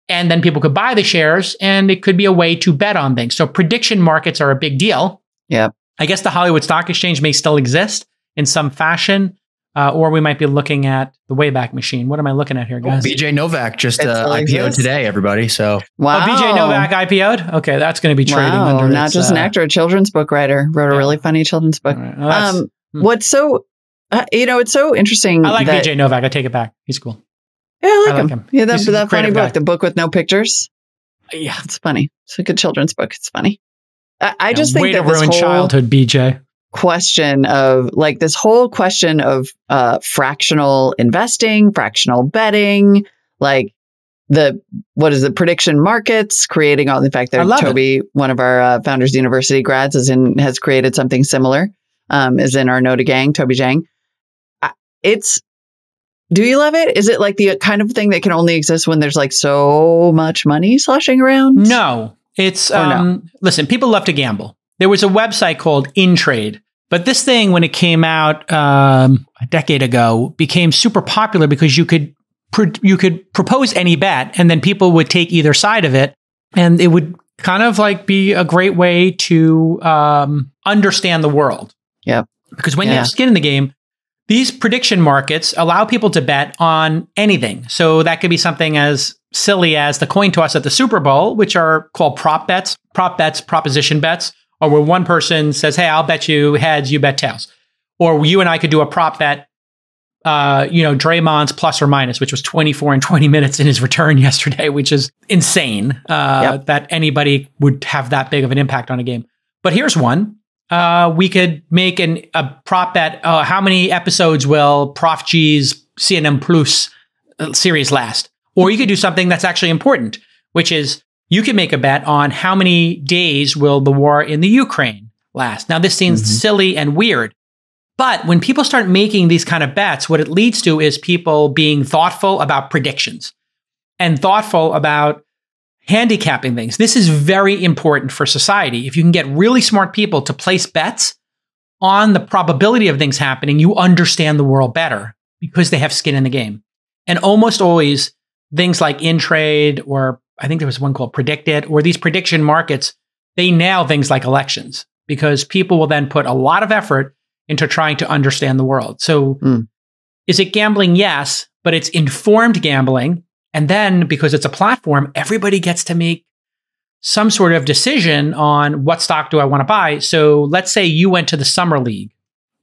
and then people could buy the shares, and it could be a way to bet on things. So prediction markets are a big deal. Yeah. I guess the Hollywood Stock Exchange may still exist in some fashion. Uh, or we might be looking at the Wayback Machine. What am I looking at here, guys? BJ Novak just It uh, IPO'd today, everybody. So wow. Oh, BJ Novak IPO'd? Okay, that's going to be trading Wow, under not its, just an uh, actor, a children's book writer. Wrote a really funny children's book. all right. Well, Um, hmm. what's so, uh, you know, it's so interesting. I like that, BJ Novak. I take it back. He's cool. Yeah, I like, I like him. him. Yeah, that, that funny creative book, guy. the book with no pictures. Yeah. It's funny. It's a good children's book. It's funny. I, I just way think to that this ruin whole, childhood, BJ. question of like this whole question of uh, fractional investing, fractional betting, like the what is the prediction markets, creating all the fact that Toby, one of our uh, Founders University grads, is in has created something similar. Um, is in our Nota gang, Toby Jang. It's do you love it? Is it like the kind of thing that can only exist when there's like so much money sloshing around? No, it's Or no? um, listen. People love to gamble. There was a website called InTrade, but this thing, when it came out um, a decade ago, became super popular because you could pr- you could propose any bet, and then people would take either side of it, and it would kind of like be a great way to um, understand the world. Yep. Because when you Yeah. have skin in the game, these prediction markets allow people to bet on anything. So that could be something as silly as the coin toss at the Super Bowl, which are called prop bets, prop bets, proposition bets, or where one person says, Hey, I'll bet you heads, you bet tails. Or you and I could do a prop bet, uh, you know, Draymond's plus or minus, which was 24 and 20 *laughs* minutes in his return yesterday, which is insane uh, Yep. that anybody would have that big of an impact on a game. But here's one uh, we could make an, a prop bet. Uh, how many episodes will Prof G's CNN Plus uh, series last? Or you could do something that's actually important, which is you could make a bet on how many days will the war in the Ukraine last. Now, this seems Mhm. silly and weird, but when people start making these kind of bets, what it leads to is people being thoughtful about predictions and thoughtful about handicapping things. This is very important for society. If you can get really smart people to place bets on the probability of things happening, you understand the world better because they have skin in the game. And almost always things like Intrade or I think there was one called PredictIt or these prediction markets, they nail things like elections because people will then put a lot of effort into trying to understand the world. So Hmm. is it gambling? Yes, but it's informed gambling. And then because it's a platform, everybody gets to make some sort of decision on what stock do I want to buy. So let's say you went to the summer league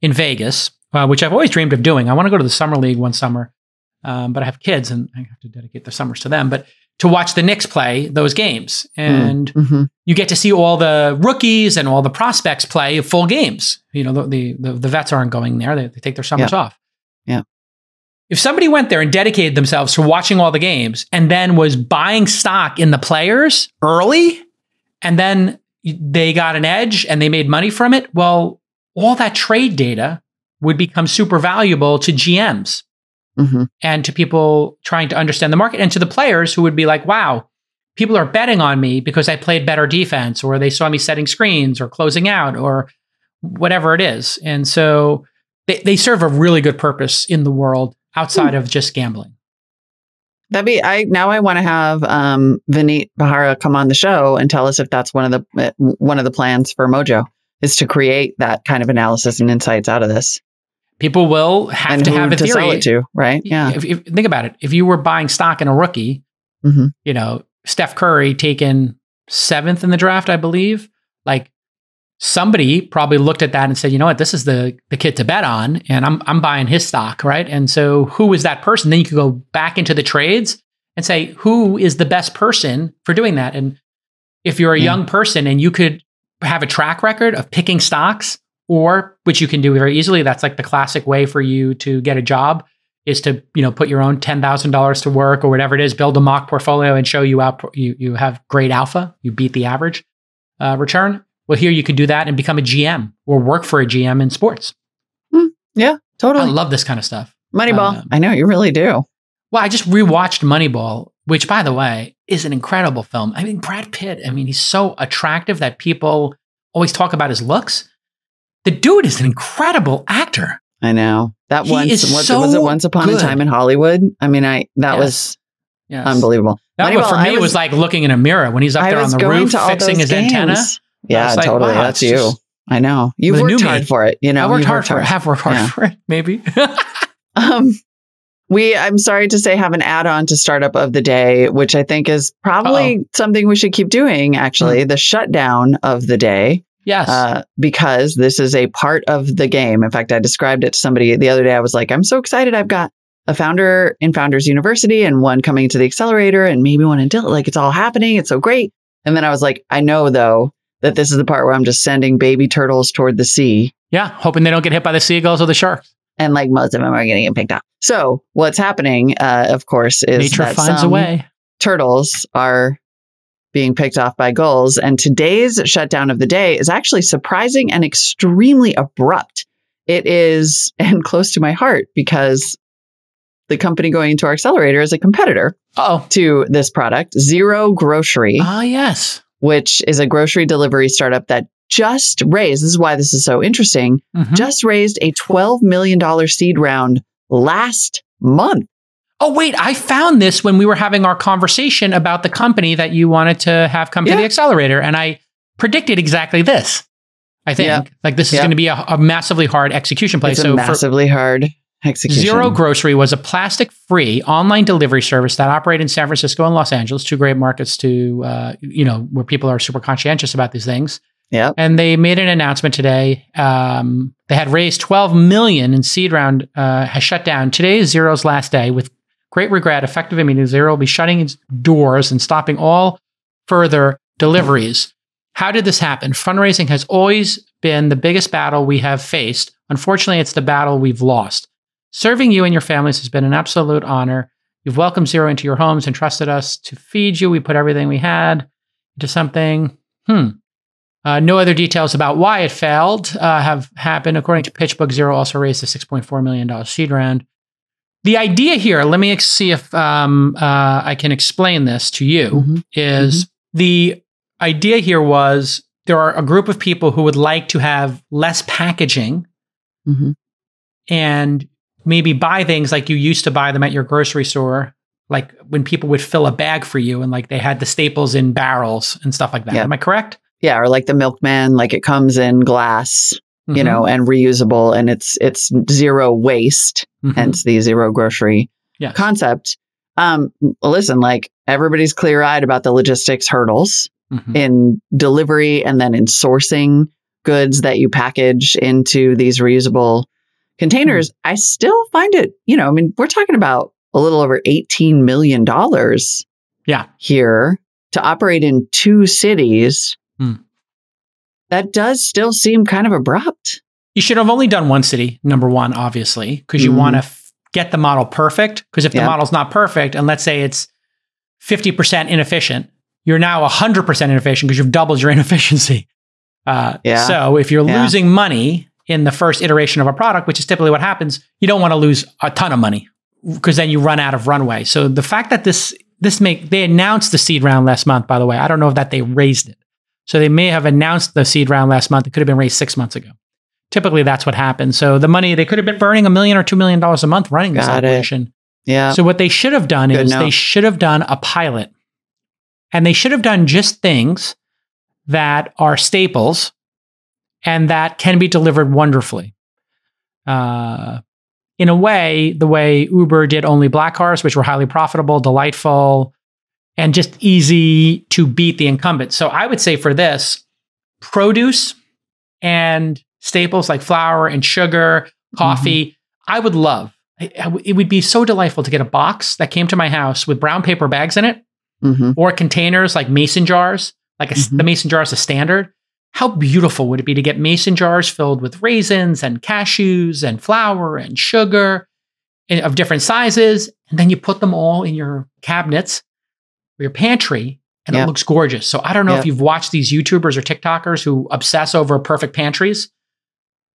in Vegas, uh, which I've always dreamed of doing. I want to go to the summer league one summer, um, but I have kids and I have to dedicate the summers to them. But to watch the Knicks play those games, and hmm you get to see all the rookies and all the prospects play full games. You know, the the, the, vets aren't going there; they, they take their summers off. Yeah. If somebody went there and dedicated themselves to watching all the games and then was buying stock in the players early, and then they got an edge and they made money from it, well, all that trade data would become super valuable to GMs hmm and to people trying to understand the market and to the players who would be like, wow, people are betting on me because I played better defense or they saw me setting screens or closing out or whatever it is. And so they, they serve a really good purpose in the world outside of just gambling. That'd be I now I want to have um Vinit Bharara come on the show and tell us if that's one of the uh, one of the plans for Mojo is to create that kind of analysis and insights out of this People will have and to have a to sell it to, right? Yeah. If, if, think about it. If you were buying stock in a rookie, Mhm. you know, Steph Curry taken seventh in the draft, I believe, like somebody probably looked at that and said, you know what, this is the the kid to bet on, and I'm I'm buying his stock, right? And so who is that person? Then you could go back into the trades and say, who is the best person for doing that? And if you're a Yeah. young person and you could have a track record of picking stocks, or which you can do very easily, that's like the classic way for you to get a job is to you know put your own ten thousand dollars to work or whatever it is, build a mock portfolio and show you out you you have great alpha, you beat the average uh, return. Well, here you could do that and become a GM or work for a GM in sports. Yeah, totally. I love this kind of stuff. Moneyball. um, I know you really do. Well, I just rewatched Moneyball, which, by the way, is an incredible film. I mean, Brad Pitt. I mean, he's so attractive that people always talk about his looks. The dude is an incredible actor. I know. That He once was, so was it once upon good. a time in Hollywood? I mean, I that Yes. was Yes. unbelievable. That Moneyball, one for me was, like looking in a mirror when he's up I there on the roof fixing his antenna. Yeah, like, totally. wow, That's you. just- I know. New worked me. hard for it. You know, I worked you've hard for it. Have worked hard Yeah. for it, maybe. *laughs* Um, we, I'm sorry to say, have an add on to Startup of the Day, which I think is probably something we should keep doing, actually, the shutdown of the day, yes. uh, because this is a part of the game. In fact, I described it to somebody the other day. I was like, I'm so excited. I've got a founder in Founders University and one coming to the accelerator and maybe one in Dill. Like, it's all happening. It's so great. And then I was like, I know, though, that this is the part where I'm just sending baby turtles toward the sea. Yeah, hoping they don't get hit by the seagulls or the sharks. And like most of them are getting picked up. So what's happening, uh, of course, is Nature that finds a way. turtles are being picked off by gulls. And today's shutdown of the day is actually surprising and extremely abrupt. It is, *laughs* and close to my heart because the company going into our accelerator is a competitor Oh, to this product, Zero Grocery, ah, yes. Which is a grocery delivery startup that just raised, this is why this is so interesting, Mhm. just raised a $12 million seed round last month. Oh, wait, I found this when we were having our conversation about the company that you wanted to have come to Yeah. the accelerator. And I predicted exactly this. I think Yeah. like this is Yeah. going to be a, a massively hard execution play. It's so a for massively hard execution. Zero Grocery was a plastic free online delivery service that operated in San Francisco and Los Angeles, two great markets to, uh, you know, where people are super conscientious about these things. Yep. And they made an announcement today. Um, they had raised 12 million in seed round, uh, has shut down. Today is Zero's last day. With great regret, effective immediately, Zero will be shutting its doors and stopping all further deliveries. How did this happen? Fundraising has always been the biggest battle we have faced. Unfortunately, it's the battle we've lost. Serving you and your families has been an absolute honor. You've welcomed Zero into your homes and trusted us to feed you. We put everything we had into something. Hmm. Uh, no other details about why it failed uh, have happened. According to PitchBook, Zero also raised a $6.4 million seed round. The idea here, let me ex- see if um, uh, I can explain this to you, Mhm. is the idea here was there are a group of people who would like to have less packaging Mhm. and maybe buy things like you used to buy them at your grocery store, like when people would fill a bag for you and like they had the staples in barrels and stuff like that. Yeah. Am I correct? Yeah, or like the milkman, like it comes in glass, you Mhm. know, and reusable and it's it's zero waste, Mhm. hence the zero grocery Yes. concept. Um listen, like everybody's clear-eyed about the logistics hurdles Mhm. in delivery and then in sourcing goods that you package into these reusable containers. I still find it, you know, I mean, we're talking about a little over 18 million dollars Yeah. here to operate in two cities. Hmm. That does still seem kind of abrupt. You should have only done one city, number one, obviously, because you Mhm. want to f- get the model perfect. Because if the Yeah. model's not perfect, and let's say it's 50% inefficient, you're now 100% inefficient because you've doubled your *laughs* inefficiency. Uh, Yeah. So if you're Yeah. losing money in the first iteration of a product, which is typically what happens, you don't want to lose a ton of money because then you run out of runway. So the fact that this this make they announced the seed round last month, by the way, I don't know if that they raised it. So they may have announced the seed round last month. It could have been raised six months ago. Typically, that's what happens. So the money they could have been burning a million or two million dollars a month running this Got it. operation. Yeah. So what they should have done Good is they should have done a pilot, and they should have done just things that are staples and that can be delivered wonderfully. Uh, in a way, the way Uber did only black cars, which were highly profitable, delightful, and just easy to beat the incumbent. So I would say for this, produce and staples like flour and sugar, coffee, I would love. I- I w- It would be so delightful to get a box that came to my house with brown paper bags in it hmm or containers like mason jars, like a s Mhm. the mason jar is a standard. How beautiful would it be to get mason jars filled with raisins and cashews and flour and sugar in- of different sizes, and then you put them all in your cabinets or your pantry, and Yeah. it looks gorgeous. So I don't know Yeah. if you've watched these YouTubers or TikTokers who obsess over perfect pantries,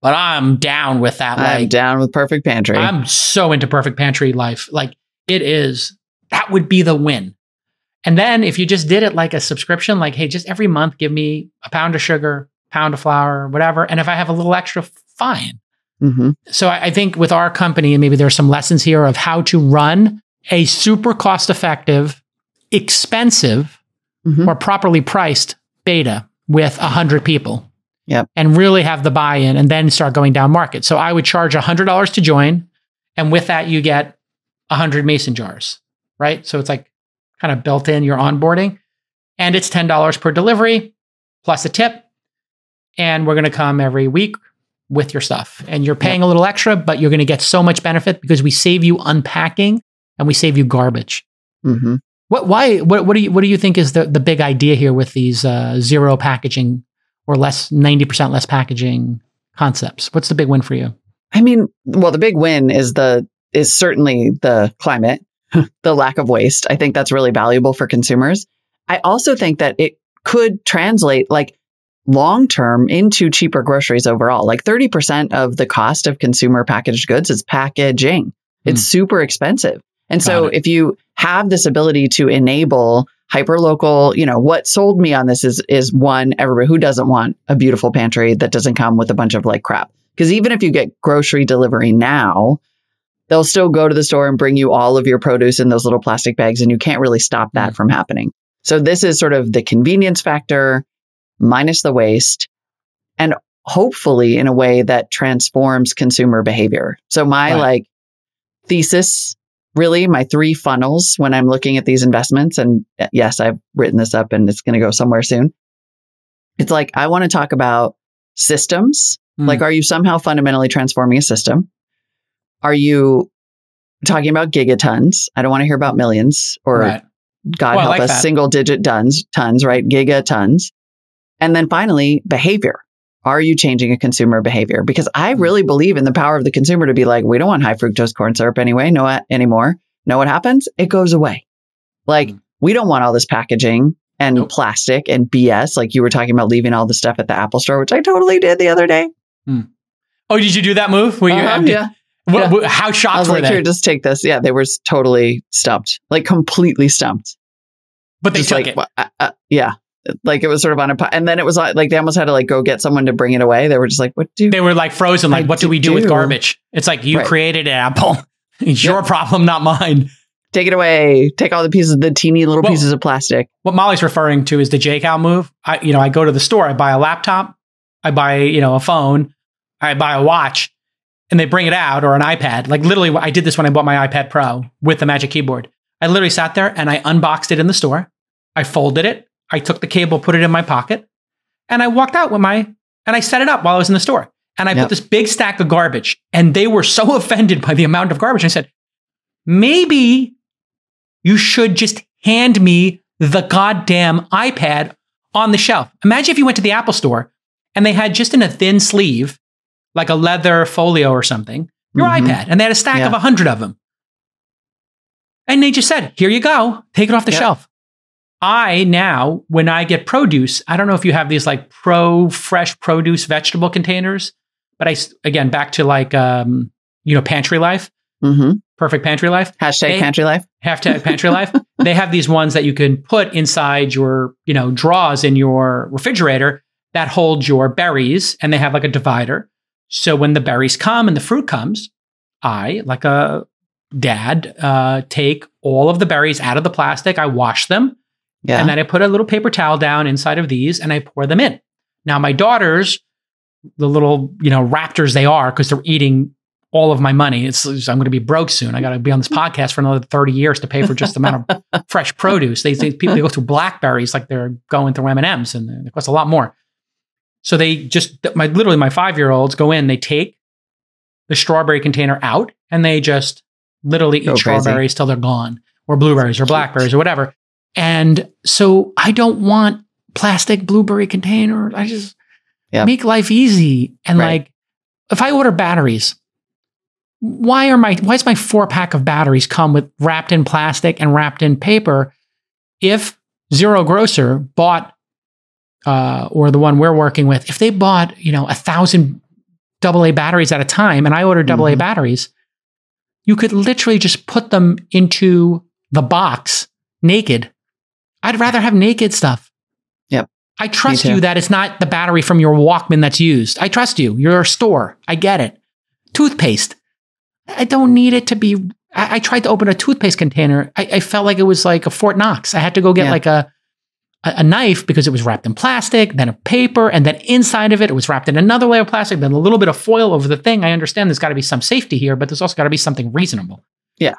but I'm down with that. I'm like, down with perfect pantry. I'm so into perfect pantry life. Like it is, that would be the win. And then if you just did it like a subscription, like, hey, just every month give me a pound of sugar, pound of flour, whatever. And if I have a little extra, fine. hmm So I, I think with our company, and maybe there's some lessons here of how to run a super cost effective, expensive, hmm or properly priced beta with 100 people. Yep. And really have the buy in and then start going down market. So I would charge $100 to join. And with that, you get 100 mason jars, right? So it's like kind of built in your onboarding. And it's $10 per delivery plus a tip. And we're going to come every week with your stuff. And you're paying a little extra, but you're going to get so much benefit because we save you unpacking and we save you garbage. hmm What? Why? What? What do you? What do you think is the the big idea here with these uh, zero packaging or less 90% less packaging concepts? What's the big win for you? I mean, well, the big win is the is certainly the climate, *laughs* the lack of waste. I think that's really valuable for consumers. I also think that it could translate like long term into cheaper groceries overall. Like 30% of the cost of consumer packaged goods is packaging. It's hmm. super expensive. And so it. if you have this ability to enable hyper local, you know, what sold me on this is is one, everybody who doesn't want a beautiful pantry that doesn't come with a bunch of like crap. Because even if you get grocery delivery now, they'll still go to the store and bring you all of your produce in those little plastic bags, and you can't really stop that from happening. So this is sort of the convenience factor minus the waste, and hopefully in a way that transforms consumer behavior. So my Right. like thesis, really, my three funnels when I'm looking at these investments, and uh, yes, I've written this up and it's going to go somewhere soon. It's like I want to talk about systems. Mm. Like, are you somehow fundamentally transforming a system? Are you talking about gigatons? I don't want to hear about millions or right. God Well, help like us, that. single digit tons, tons, right? Gigatons. And then finally, behavior. Are you changing a consumer behavior? Because I Hmm. really believe in the power of the consumer to be like, we don't want high fructose corn syrup anyway, no anymore. Know what happens? It goes away. Like Mm. we don't want all this packaging and Nope. plastic and BS. Like you were talking about leaving all the stuff at the Apple store, which I totally did the other day. Oh, did you do that move? Where you Uh-huh, yeah. What- how I shocked was were like, they? here, just take this. Yeah, they were totally stumped, like completely stumped. but they Just took like, it. uh, uh, yeah. Like it was sort of on a, and then it was like, like they almost had to like go get someone to bring it away. They were just like, what do They were like frozen. Like, I what do we do, do- with garbage? It's like you Right. created an Apple. *laughs* it's your problem, not mine. take it away? Take all the pieces, the teeny little Well- pieces of plastic. What Molly's referring to is the JCal move. I, you know, I go to the store, I buy a laptop, I buy, you know, a phone, I buy a watch, and they bring it out or an iPad. Like literally, I did this when I bought my iPad Pro with the Magic Keyboard. I literally sat there and I unboxed it in the store. I folded it. I took the cable, put it in my pocket, and I walked out with my and I set it up while I was in the store. And I Yep. put this big stack of garbage, and they were so *laughs* offended by the amount of garbage. I said, maybe you should just hand me the goddamn iPad on the shelf. Imagine if you went to the Apple store and they had just in a thin sleeve, like a leather folio or something, your Mhm. iPad, and they had a stack Yeah. of a hundred of them. And they just said, here you go, take it off the Yep. shelf. I now, when I get produce, I don't know if you have these like pro fresh produce vegetable containers, but I, again, back to like, um, you know, pantry life, hmm perfect pantry life Hashtag They- pantry life. hashtag *laughs* pantry life they have these ones that you can put inside your you know drawers in your refrigerator that hold your berries and they have like a divider so when the berries come and the fruit comes i like a dad uh, take all of the berries out of the plastic i wash them Yeah. and then i put a little paper towel down inside of these and i pour them in now my daughters the little you know raptors they are because they're eating all of my money. It's, I'm going to be broke soon. I got to be on this podcast for another 30 years to pay for just the amount of *laughs* fresh produce. They, people they go through blackberries like they're going through M and M's, and it costs a lot more. So they just my literally my five year olds go in. They take the strawberry container out and they just literally eat Go crazy. strawberries till they're gone, or blueberries, or blackberries, or whatever. And so I don't want plastic blueberry container. I just Yeah. make life easy. And Right. like, if I order batteries, why are my why does my four pack of batteries come with wrapped in plastic and wrapped in paper? If Zero Grocer bought, uh, or the one we're working with, if they bought, you know, a thousand AA batteries at a time, and I ordered AA Mhm. batteries, you could literally just put them into the box naked. I'd rather have naked stuff. Yep. I trust you that it's not the battery from your Walkman that's used. I trust you. You're a store. I get it. Toothpaste. I don't need it to be. I, I tried to open a toothpaste container. I, I felt like it was like a Fort Knox. I had to go get Yeah. like a, a knife because it was wrapped in plastic, then a paper, and then inside of it, it was wrapped in another layer of plastic, then a little bit of foil over the thing. I understand there's got to be some safety here, but there's also got to be something reasonable. Yeah.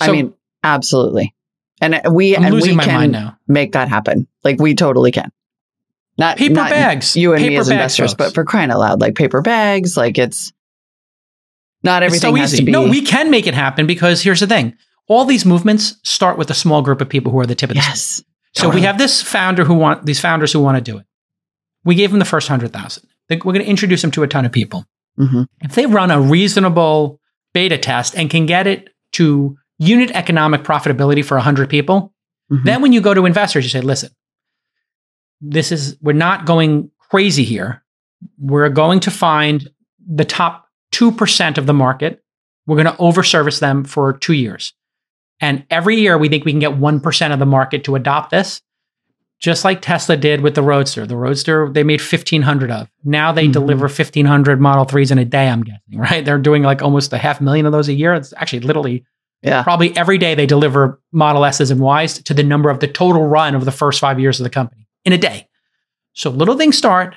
I mean, absolutely. And uh, we I'm and we my can mind now. make that happen. Like we totally can. Not Paper not bags. You and me as investors, but for crying out loud, like paper bags, like it's not It's everything so has easy. to be. No, we can make it happen because here's the thing. All these movements start with a small group of people who are the tip of the spear. So we have this founder who want these founders who want to do it. We gave them the first 100,000. We're going to introduce them to a ton of people. Mhm. If they run a reasonable beta test and can get it to unit economic profitability for 100 people, Mhm. then when you go to investors, you say, listen, this is, we're not going crazy here. We're going to find the top 2% of the market. We're going to overservice them for two years. And every year we think we can get 1% of the market to adopt this, just like Tesla did with the Roadster. The Roadster, they made 1,500 of. Now they Mhm. deliver 1,500 Model 3s in a day, I'm guessing, *laughs* right? They're doing like almost a half million of those a year. It's actually literally Yeah. probably every day they deliver Model S's and Y's to the number of the total run of the first five years of the company in a day. So little things start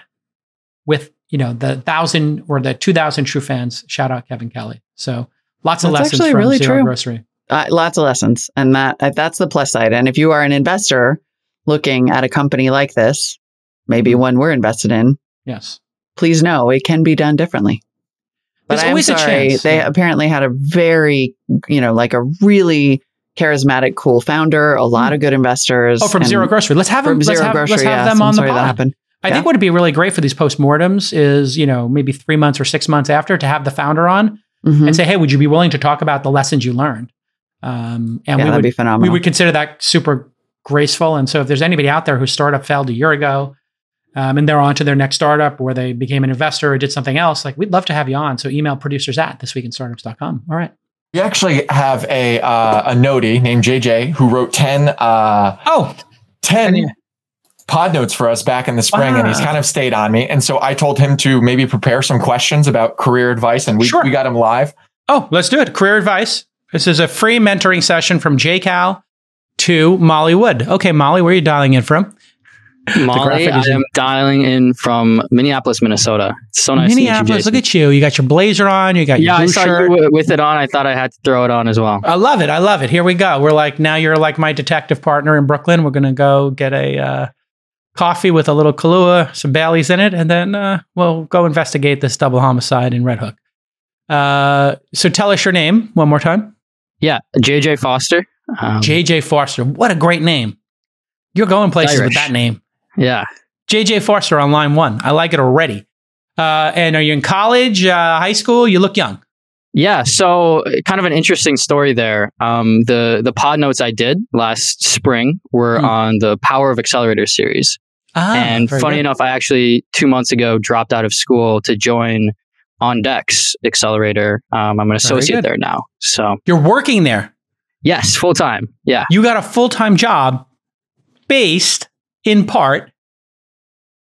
with, you know, the thousand or the 2,000 true fans. Shout out Kevin Kelly. So lots of That's lessons actually from really Zero true. Grocery. Uh, lots of lessons, and that that's the plus side. And if you are an investor looking at a company like this, maybe Mhm. one we're invested in, Yes. please know it can be done differently. But There's I'm always a sorry, chance, they yeah. apparently had a very, you know, like a really charismatic, cool founder, a lot of good investors. Oh, from Zero Grocery. Let's have them. Let's Zero have, Grocery, let's have yes, them on the pod. I Yeah. think what would be really great for these postmortems is, you know, maybe three months or six months after to have the founder on Mhm. and say, hey, would you be willing to talk about the lessons you learned? Um, and yeah, we that'd be phenomenal. we would consider that super graceful. And so if there's anybody out there whose startup failed a year ago um, and they're on to their next startup or they became an investor or did something else, like we'd love to have you on. So email producers at thisweekinstartups.com. All right. We actually have a uh, a nodie named JJ who wrote 10, uh, Oh, 10 Yeah. pod notes for us back in the spring, and he's kind of stayed on me. And so I told him to maybe prepare some questions about career advice, and we, Sure. we got him live. oh, let's do it. Career advice. This is a free mentoring session from JCal to Molly Wood. Okay, Molly, where are you dialing in from? Molly, graphic I is in- am dialing in from Minneapolis, Minnesota. It's so nice Minneapolis. to Look at you. You got your blazer on. You got yeah, your I saw shirt. you wi- with it on. I thought I had to throw it on as well. I love it. I love it. Here we go. We're like now you're like my detective partner in Brooklyn. We're gonna go get a uh, coffee with a little Kahlua, some Baileys in it, and then uh, we'll go investigate this double homicide in Red Hook. Uh, so tell us your name one more time. Yeah, JJ Foster. Um, JJ Foster. What a great name. You're going places with that name. yeah, JJ Foster on line one. I like it already. Uh, and are you in college, uh, high school? You look young. yeah. So, kind of an interesting story there. Um, the the pod notes I did last spring were Hmm. on the Power of Accelerator series. Ah, and funny good. enough, I actually two months ago dropped out of school to join On Deck's Accelerator. Um, I'm an associate there now. So, you're working there. yes, full time. Yeah. you got a full time job based in part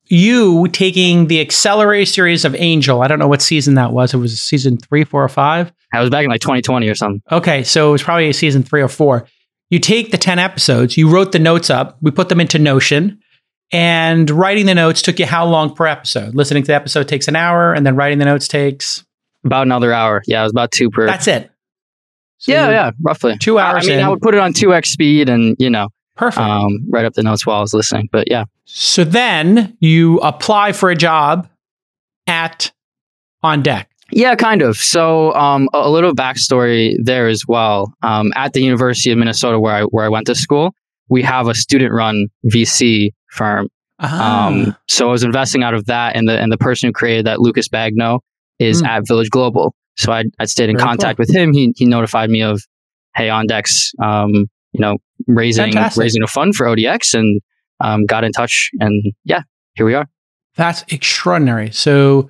you taking the accelerator series of Angel. I don't know what season that was. It was season three, four, or five. I was back in like 2020 or something. Okay, so it was probably season three or four. You take the 10 episodes, you wrote the notes up, we put them into Notion, and writing the notes took you how long per episode? Listening to the episode takes an hour, and then writing the notes takes. About another hour. Yeah, it was about two per. That's it. So yeah, yeah, roughly. Two hours I mean, in. I would put it on 2x speed and, you know, Perfect. um, write up the notes while I was listening. But yeah. So then you apply for a job at On Deck. Yeah, kind of. So, um, a, little backstory there as well. Um, at the University of Minnesota, where I where I went to school, we have a student-run VC firm. Ah. Um, so I was investing out of that, and the and the person who created that, Lucas Bagno, is Hmm. at Village Global. So I I stayed in Very contact with him. He he notified me of, hey, On Deck's, um, you know, raising Fantastic. raising a fund for ODX, and um, got in touch, and yeah, here we are. That's extraordinary. So,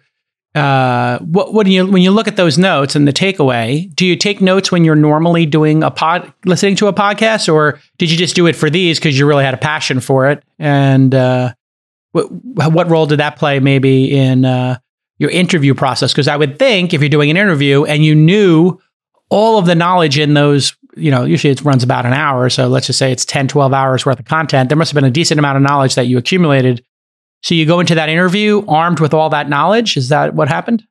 uh, what what do you when you look at those notes and the takeaway? Do you take notes when you're normally doing a pod, listening to a podcast, or did you just do it for these because you really had a passion for it? And uh, what what role did that play maybe in uh, your interview process? Because I would think if you're doing an interview and you knew all of the knowledge in those, you know, usually it runs about an hour. So let's just say it's 10, 12 hours worth of content. There must have been a decent amount of knowledge that you accumulated so you go into that interview armed with all that knowledge. Is that what happened?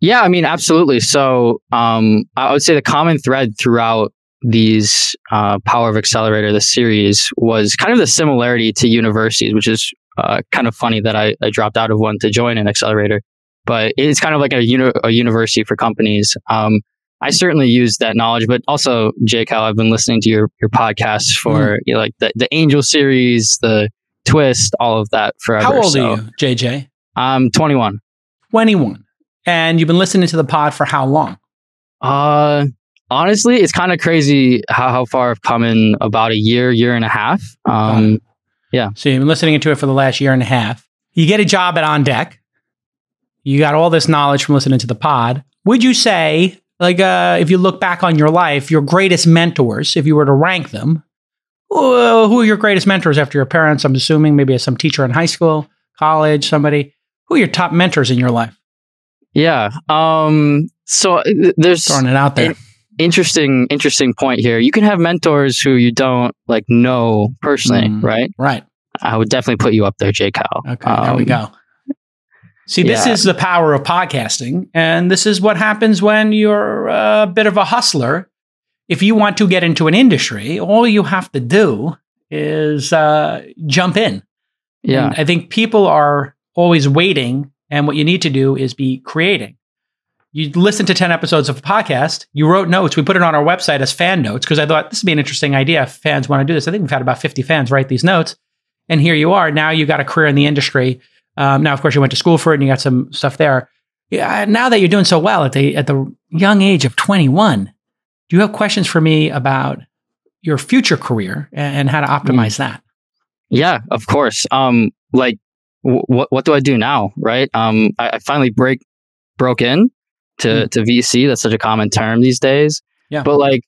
Yeah, I mean, absolutely. So um, I would say the common thread throughout these uh, Power of Accelerator, the series, was kind of the similarity to universities, which is uh, kind of funny that I, I dropped out of one to join an accelerator. But it's kind of like a, uni- a university for companies. Um, I certainly use that knowledge, but also, JCal I've been listening to your, your podcasts for you know, like the, the Angel series, the twist, all of that forever. How old So, are you, JJ? I'm 21. 21. And you've been listening to the pod for how long? Uh, honestly, it's kind of crazy how, how far I've come in about a year, year and a half. Um, yeah. So you've been listening to it for the last year and a half. You get a job at On Deck. You got all this knowledge from listening to the pod. Would you say, like, uh, if you look back on your life, your greatest mentors, if you were to rank them, who who are your greatest mentors after your parents? I'm assuming maybe some teacher in high school, college, somebody. Who are your top mentors in your life? yeah. Um, so uh, there's Throwing it out there. interesting, interesting point here. You can have mentors who you don't like know personally, Mm. right? right. I would definitely put you up there, J. Cal. Okay, there we Um, go. See, this yeah. is the power of podcasting. And this is what happens when you're a bit of a hustler. If you want to get into an industry, all you have to do is uh, jump in. Yeah. And I think people are always waiting. And what you need to do is be creating. You listen to 10 episodes of a podcast, you wrote notes. We put it on our website as fan notes because I thought this would be an interesting idea if fans want to do this. I think we've had about 50 fans write these notes. And here you are. Now you got a career in the industry. Um, now, of course, you went to school for it and you got some stuff there. Yeah, now that you're doing so well at the at the young age of 21, do you have questions for me about your future career and, how to optimize that? Yeah, of course. Um, like, w- what what do I do now? Right. Um, I, I finally break broke in to to VC. That's such a common term these days. Yeah. But like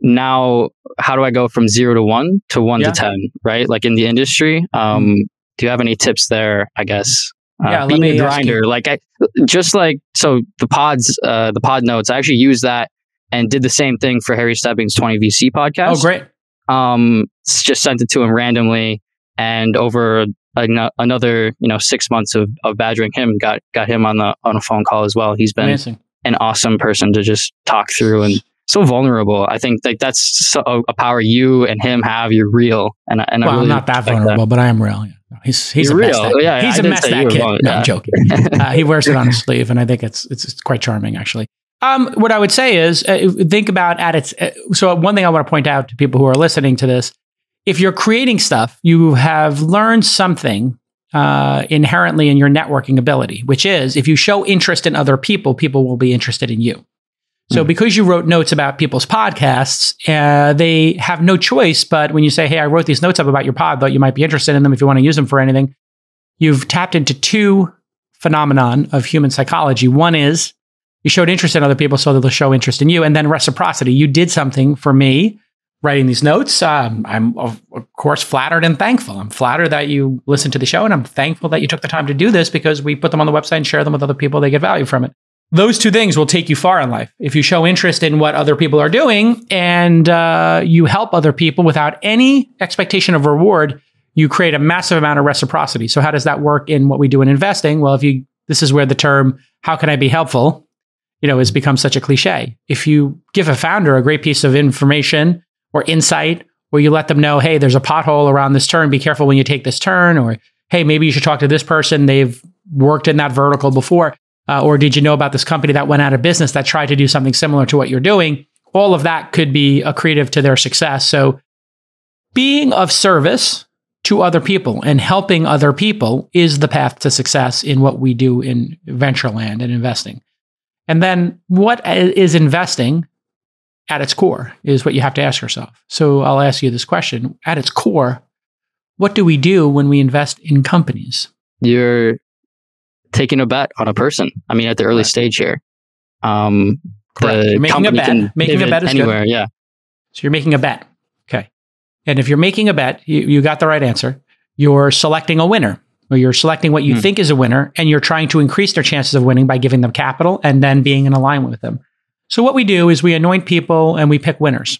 now, how do I go from zero to one to one Yeah. to ten? Right. Like in the industry. Um, do you have any tips there? I guess. Uh, Yeah, let being me a grinder, like I just like so the pods, uh, the pod notes. I actually use that and did the same thing for Harry Stebbings' 20VC podcast Oh, great. um just sent it to him randomly and over an- another you know six months of, of badgering him got got him on the on a phone call as well he's been Amazing. an awesome person to just talk through and so vulnerable i think like that's so, a power you and him have you're real and, I- and I well, really I'm not that vulnerable, but I am real. Yeah. No, He's he's You're a mess. real. That, Yeah, he's I a mess. That kid. No, I'm joking. uh, he wears it on his *laughs* sleeve, and I think it's it's, it's quite charming, actually. Um, what I would say is uh, think about at its. Uh, so one thing I want to point out to people who are listening to this: if you're creating stuff, you have learned something uh, inherently in your networking ability, which is if you show interest in other people, people will be interested in you. So, Mhm. because you wrote notes about people's podcasts, uh, they have no choice. But when you say, "Hey, I wrote these notes up about your pod, thought you might be interested in them if you want to use them for anything," you've tapped into two phenomenon of human psychology. One is you showed interest in other people, so they'll show interest in you, and then reciprocity. You did something for me, writing these notes. Um, I'm of, of course flattered and thankful. I'm flattered that you listened to the show, and I'm thankful that you took the time to do this because we put them on the website and share them with other people. They get value from it. Those two things will take you far in life. If you show interest in what other people are doing and uh, you help other people without any expectation of reward, you create a massive amount of reciprocity. So how does that work in what we do in investing? Well, if you this is where the term "how can I be helpful," you know, has become such a cliche. If you give a founder a great piece of information or insight, or you let them know, hey, there's a pothole around this turn, be careful when you take this turn, or hey, maybe you should talk to this person. They've worked in that vertical before. Uh, or did you know about this company that went out of business that tried to do something similar to what you're doing? All of that could be accretive to their success. So, being of service to other people and helping other people is the path to success in what we do in venture land and investing. And then, what is investing at its core is what you have to ask yourself. So, I'll ask you this question at its core, what do we do when we invest in companies? you're taking a bet on a person i mean at the early Right. stage here um Correct. You're making a bet. Making a bet is good. anywhere yeah So you're making a bet. Okay. And if you're making a bet, you, you got the right answer. You're selecting a winner, or you're selecting what you Hmm. think is a winner, and you're trying to increase their chances of winning by giving them capital and then being in alignment with them. So what we do is we anoint people and we pick winners.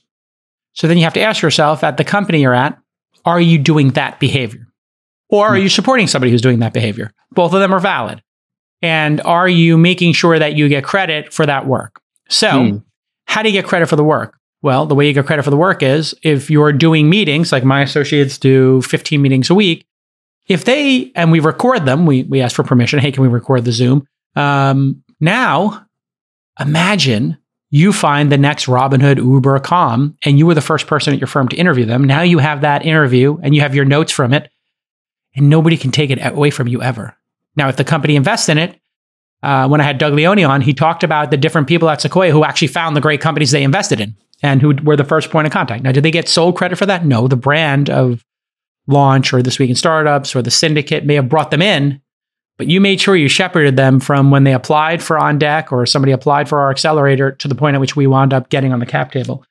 So then you have to ask yourself at the company you're at, are you doing that behavior? Or are Hmm. you supporting somebody who's doing that behavior? Both of them are valid. And are you making sure that you get credit for that work? So, Hmm. how do you get credit for the work? Well, the way you get credit for the work is if you're doing meetings, like my associates do 15 meetings a week, if they, and we record them, we, we ask for permission. Hey, can we record the Zoom? Um, now, imagine you find the next Robinhood, Uber, Com, and you were the first person at your firm to interview them. Now you have that interview and you have your notes from it. and nobody can take it away from you ever. Now, if the company invests in it, uh, when I had Doug Leone on, he talked about the different people at Sequoia who actually found the great companies they invested in and who were the first point of contact. Now, did they get sole credit for that? No, the brand of Launch or This Week in Startups or the syndicate may have brought them in, but you made sure you shepherded them from when they applied for On Deck or somebody applied for our accelerator to the point at which we wound up getting on the cap table.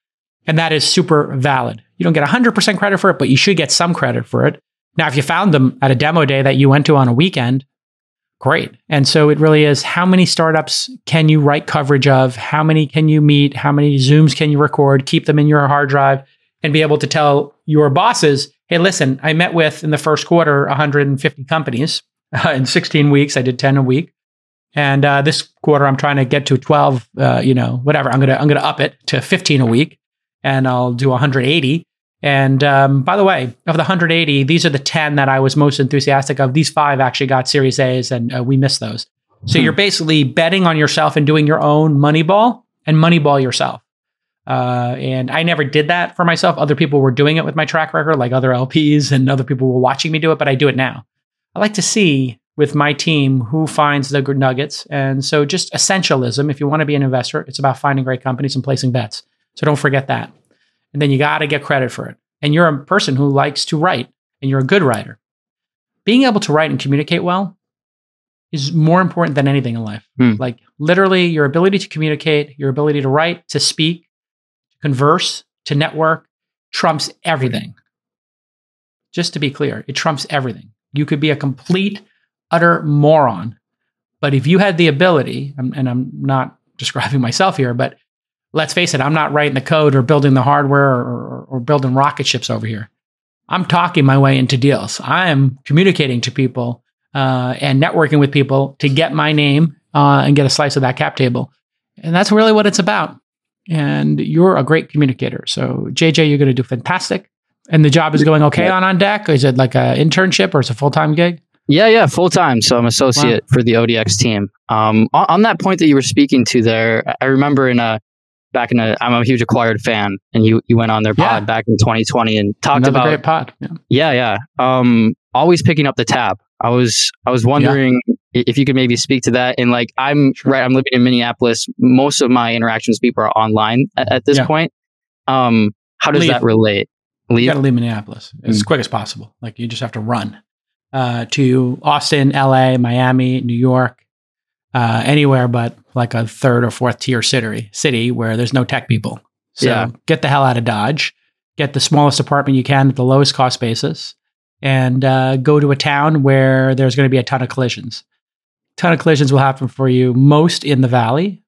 And that is super valid. You don't get 100% credit for it, but you should get some credit for it. Now, if you found them at a demo day that you went to on a weekend, great. And so it really is how many startups can you write coverage of? How many can you meet? How many Zooms can you record? Keep them in your hard drive and be able to tell your bosses, hey, listen, I met with in the first quarter 150 companies. Uh, in 16 weeks, I did 10 a week. And uh, this quarter, I'm trying to get to 12, uh, you know, whatever. I'm going to I'm gonna up it to 15 a week and I'll do 180. And um, by the way, of the 180, these are the 10 that I was most enthusiastic of. These five actually got Series A's, and uh, we missed those. So hmm. you're basically betting on yourself and doing your own Moneyball and Moneyball yourself. Uh, and I never did that for myself. Other people were doing it with my track record, like other LPs, and other people were watching me do it, but I do it now. I like to see with my team who finds the good nuggets. And so just essentialism, if you want to be an investor, it's about finding great companies and placing bets. So don't forget that. And then you got to get credit for it. And you're a person who likes to write and you're a good writer. Being able to write and communicate well is more important than anything in life. Hmm. Like literally your ability to communicate, your ability to write, to speak, converse, to network trumps everything. Just to be clear, it trumps everything. You could be a complete, utter moron. But if you had the ability, and I'm not describing *laughs* myself here, but let's face it, I'm not writing the code or building the hardware or, or, or building rocket ships over here. I'm talking my way into deals. I am communicating to people uh, and networking with people to get my name uh, and get a slice of that cap table. And that's really what it's about. And you're a great communicator. So, JJ, you're going to do fantastic. And the job is going okay on On Deck? Is it like an internship or is it a full time gig? Yeah, yeah, full time. So I'm associate wow. for the ODX team. Um, on, on, that point that you were speaking to there, I remember in a back in a, I'm a huge acquired fan, and you you went on their pod yeah. back in 2020 and talked Another about great pod. Yeah. yeah, yeah. Um, always picking up the tab. I was I was wondering yeah. if you could maybe speak to that. And like I'm sure. right, I'm living in Minneapolis. Most of my interactions with people are online at, at this yeah. point. Um, how does leave. that relate? Leave? You got to leave Minneapolis as mm. quick as possible. Like you just have to run uh, to Austin, L.A., Miami, New York, uh, anywhere but like a third or fourth tier city, city where there's no tech people. So yeah. get the hell out of Dodge, get the smallest apartment you can at the lowest cost basis, and uh, go to a town where there's going to be a ton of collisions. A ton of collisions will happen for you, most in the valley.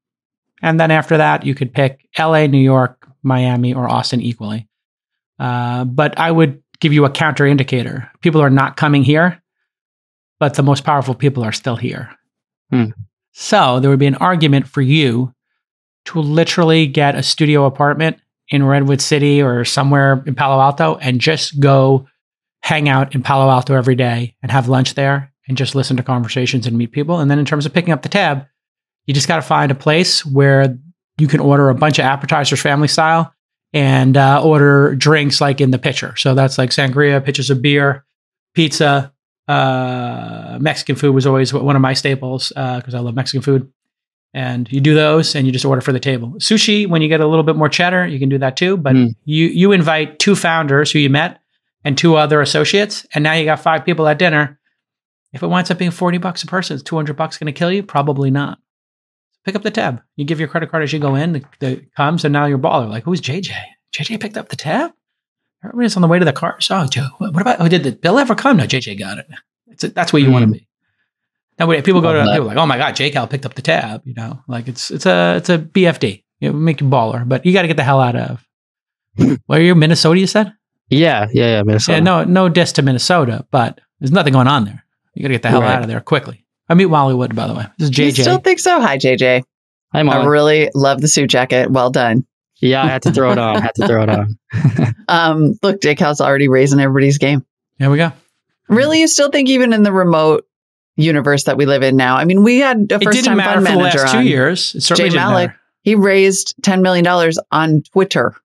And then after that, you could pick LA, New York, Miami, or Austin equally. Uh, but I would give you a counter indicator. People are not coming here, but the most powerful people are still here. Hmm. So there would be an argument for you to literally get a studio apartment in Redwood City or somewhere in Palo Alto and just go hang out in Palo Alto every day and have lunch there and just listen to conversations and meet people. And then in terms of picking up the tab, you just got to find a place where you can order a bunch of appetizers family style and uh, order drinks like in the pitcher. So that's like sangria, pitchers of beer, pizza, uh, Mexican food was always one of my staples because uh, I love Mexican food. And you do those, and you just order for the table. Sushi, when you get a little bit more cheddar, you can do that too. But mm. you you invite two founders who you met and two other associates, and now you got five people at dinner. If it winds up being forty bucks a person, is two hundred bucks going to kill you? Probably not. Pick up the tab. You give your credit card as you go in. The, the comes, and now you're baller. Like who's JJ? JJ picked up the tab. Everybody's on the way to the car. So, Joe, what about, oh, did the bill ever come? No, JJ got it. It's a, that's where you mm. want to be. Now, people go to, people like, oh my God, JCal picked up the tab, you know, like it's, it's a, it's a BFD. It make you baller, but you got to get the hell out of, *laughs* where are you, Minnesota, you said? Yeah, yeah, yeah, Minnesota. Yeah, no, no diss to Minnesota, but there's nothing going on there. You got to get the hell right. out of there quickly. I meet Molly Wood, by the way. This is JJ. You still think so? Hi, JJ. Hi, Molly. I really love the suit jacket. Well done. Yeah, I had to throw it on. I had to throw it on. *laughs* um, look, JCal's already raising everybody's game. There we go. Really, you still think even in the remote universe that we live in now? I mean, we had a first time fund for manager the last two years. It Jay Malik. Matter. He raised ten million dollars on Twitter.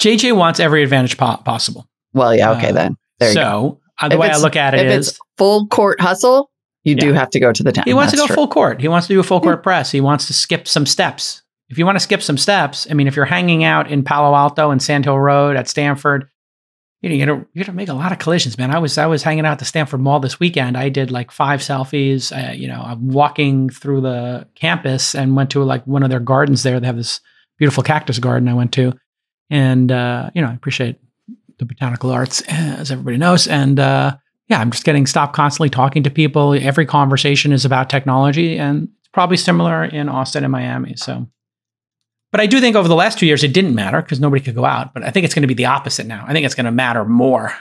JJ wants every advantage po- possible. Well, yeah, okay uh, then. There so Uh, the If way I look at it if is, it's full court hustle, you do have to go to the town. he wants to go true. full court. He wants to do a full court press. He wants to skip some steps. If you want to skip some steps, I mean, if you're hanging out in Palo Alto and Sand Hill Road at Stanford, you know, you're gonna, you're gonna make a lot of collisions, man. I was I was hanging out at the Stanford Mall this weekend. I did like five selfies. Uh, you know, I'm walking through the campus and went to like one of their gardens there. They have this beautiful cactus garden I went to, and uh, you know, I appreciate the botanical arts, as everybody knows, and uh, yeah, I'm just getting stopped constantly talking to people. Every conversation is about technology, and it's probably similar in Austin and Miami. So, but I do think over the last two years it didn't matter because nobody could go out. But I think it's going to be the opposite now. I think it's going to matter more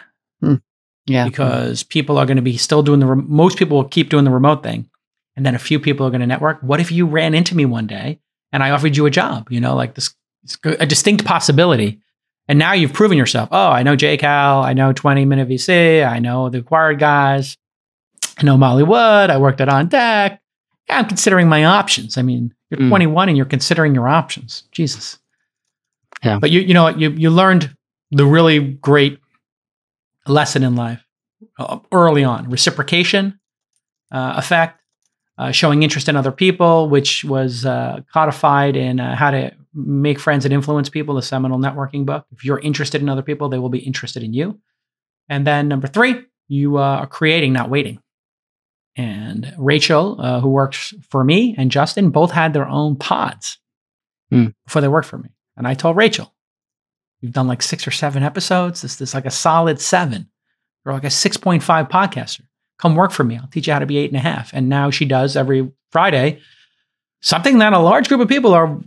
Yeah. because people are going to be still doing the. Re- most people will keep doing the remote thing, and then a few people are going to network. What if you ran into me one day and I offered you a job? You know, like this, it's a distinct possibility. And now you've proven yourself. Oh, I know JCal. I know 20 Minute VC. I know the acquired guys. I know Molly Wood. I worked at On Deck. Yeah, I'm considering my options. I mean, you're Mm. 21 and you're considering your options. Jesus. Yeah. But you, you know what? You, you learned the really great lesson in life uh, early on reciprocation uh, effect, uh, showing interest in other people, which was uh, codified in uh, How to Make Friends and Influence People, the seminal networking book. If you're interested in other people, they will be interested in you. And then number three, you uh, are creating, not waiting. And Rachel, uh, who works for me, and Justin both had their own pods Hmm. before they worked for me. And I told Rachel, You've done like six or seven episodes. This is like a solid seven. You're like a 6.5 podcaster. Come work for me. I'll teach you how to be eight and a half. And now she does every Friday something that a large group of people are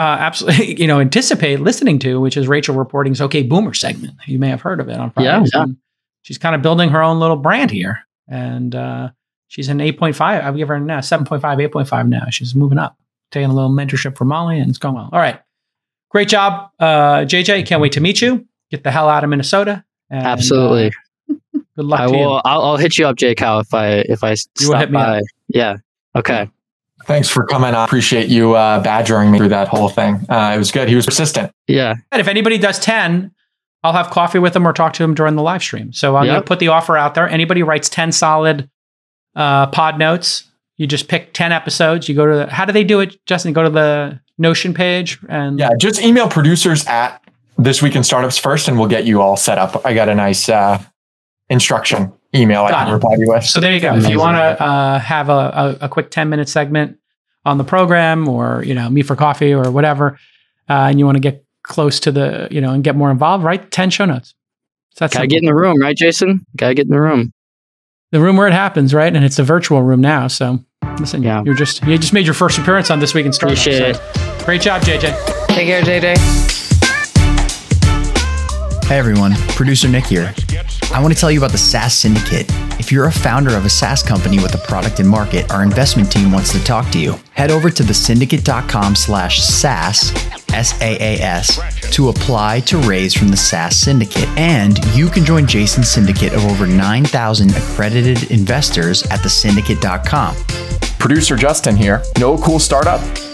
uh, absolutely, *laughs* you know, anticipate listening to, which is Rachel Reporting's OK Boomer segment. You may have heard of it on Yeah, Fridays. yeah. And She's kind of building her own little brand here. And uh, she's an 8.5. I'll give her a 7.5, 8.5 now. She's moving up, taking a little mentorship from Molly, and it's going well. All right. Great job, uh, JJ. Can't wait to meet you. Get the hell out of Minnesota. And, Absolutely. uh, *laughs* good luck I to will. you. I'll, I'll hit you up, JCal, if I if I You stop by. Yeah. Okay. Thanks for coming. I appreciate you uh, badgering me through that whole thing. Uh, it was good. He was persistent. Yeah. And if anybody does 10, I'll have coffee with them or talk to them during the live stream. So I'm going to put the offer out there. Anybody writes 10 solid uh, pod notes, you just pick 10 episodes. You go to the, how do they do it, Justin? Go to the Notion page and Yeah, just email producers at This Week in Startups first, and we'll get you all set up. I got a nice uh, instruction email I can it. reply to you with. So there you go. If you want to uh, have a, a, a quick 10 minute segment on the program or, you know, meet for coffee or whatever, uh, and you want to get close to the, you know, and get more involved, write 10 show notes. So that's Gotta simple. get in the room, right, Jason? Gotta get in the room. the room where it happens, right? And it's a virtual room now. So listen, Yeah. you're just you just made your first appearance on this week in Startups. Appreciate so Great job, JJ. Take care, JJ. Hey everyone, producer Nick here. I want to tell you about the SaaS Syndicate. If you're a founder of a SaaS company with a product in market, our investment team wants to talk to you. Head over to thesyndicate.com slash SaaS, S-A-A-S, to apply to raise from the SaaS Syndicate. And you can join Jason's syndicate of over 9,000 accredited investors at thesyndicate.com. Producer Justin here. A cool startup?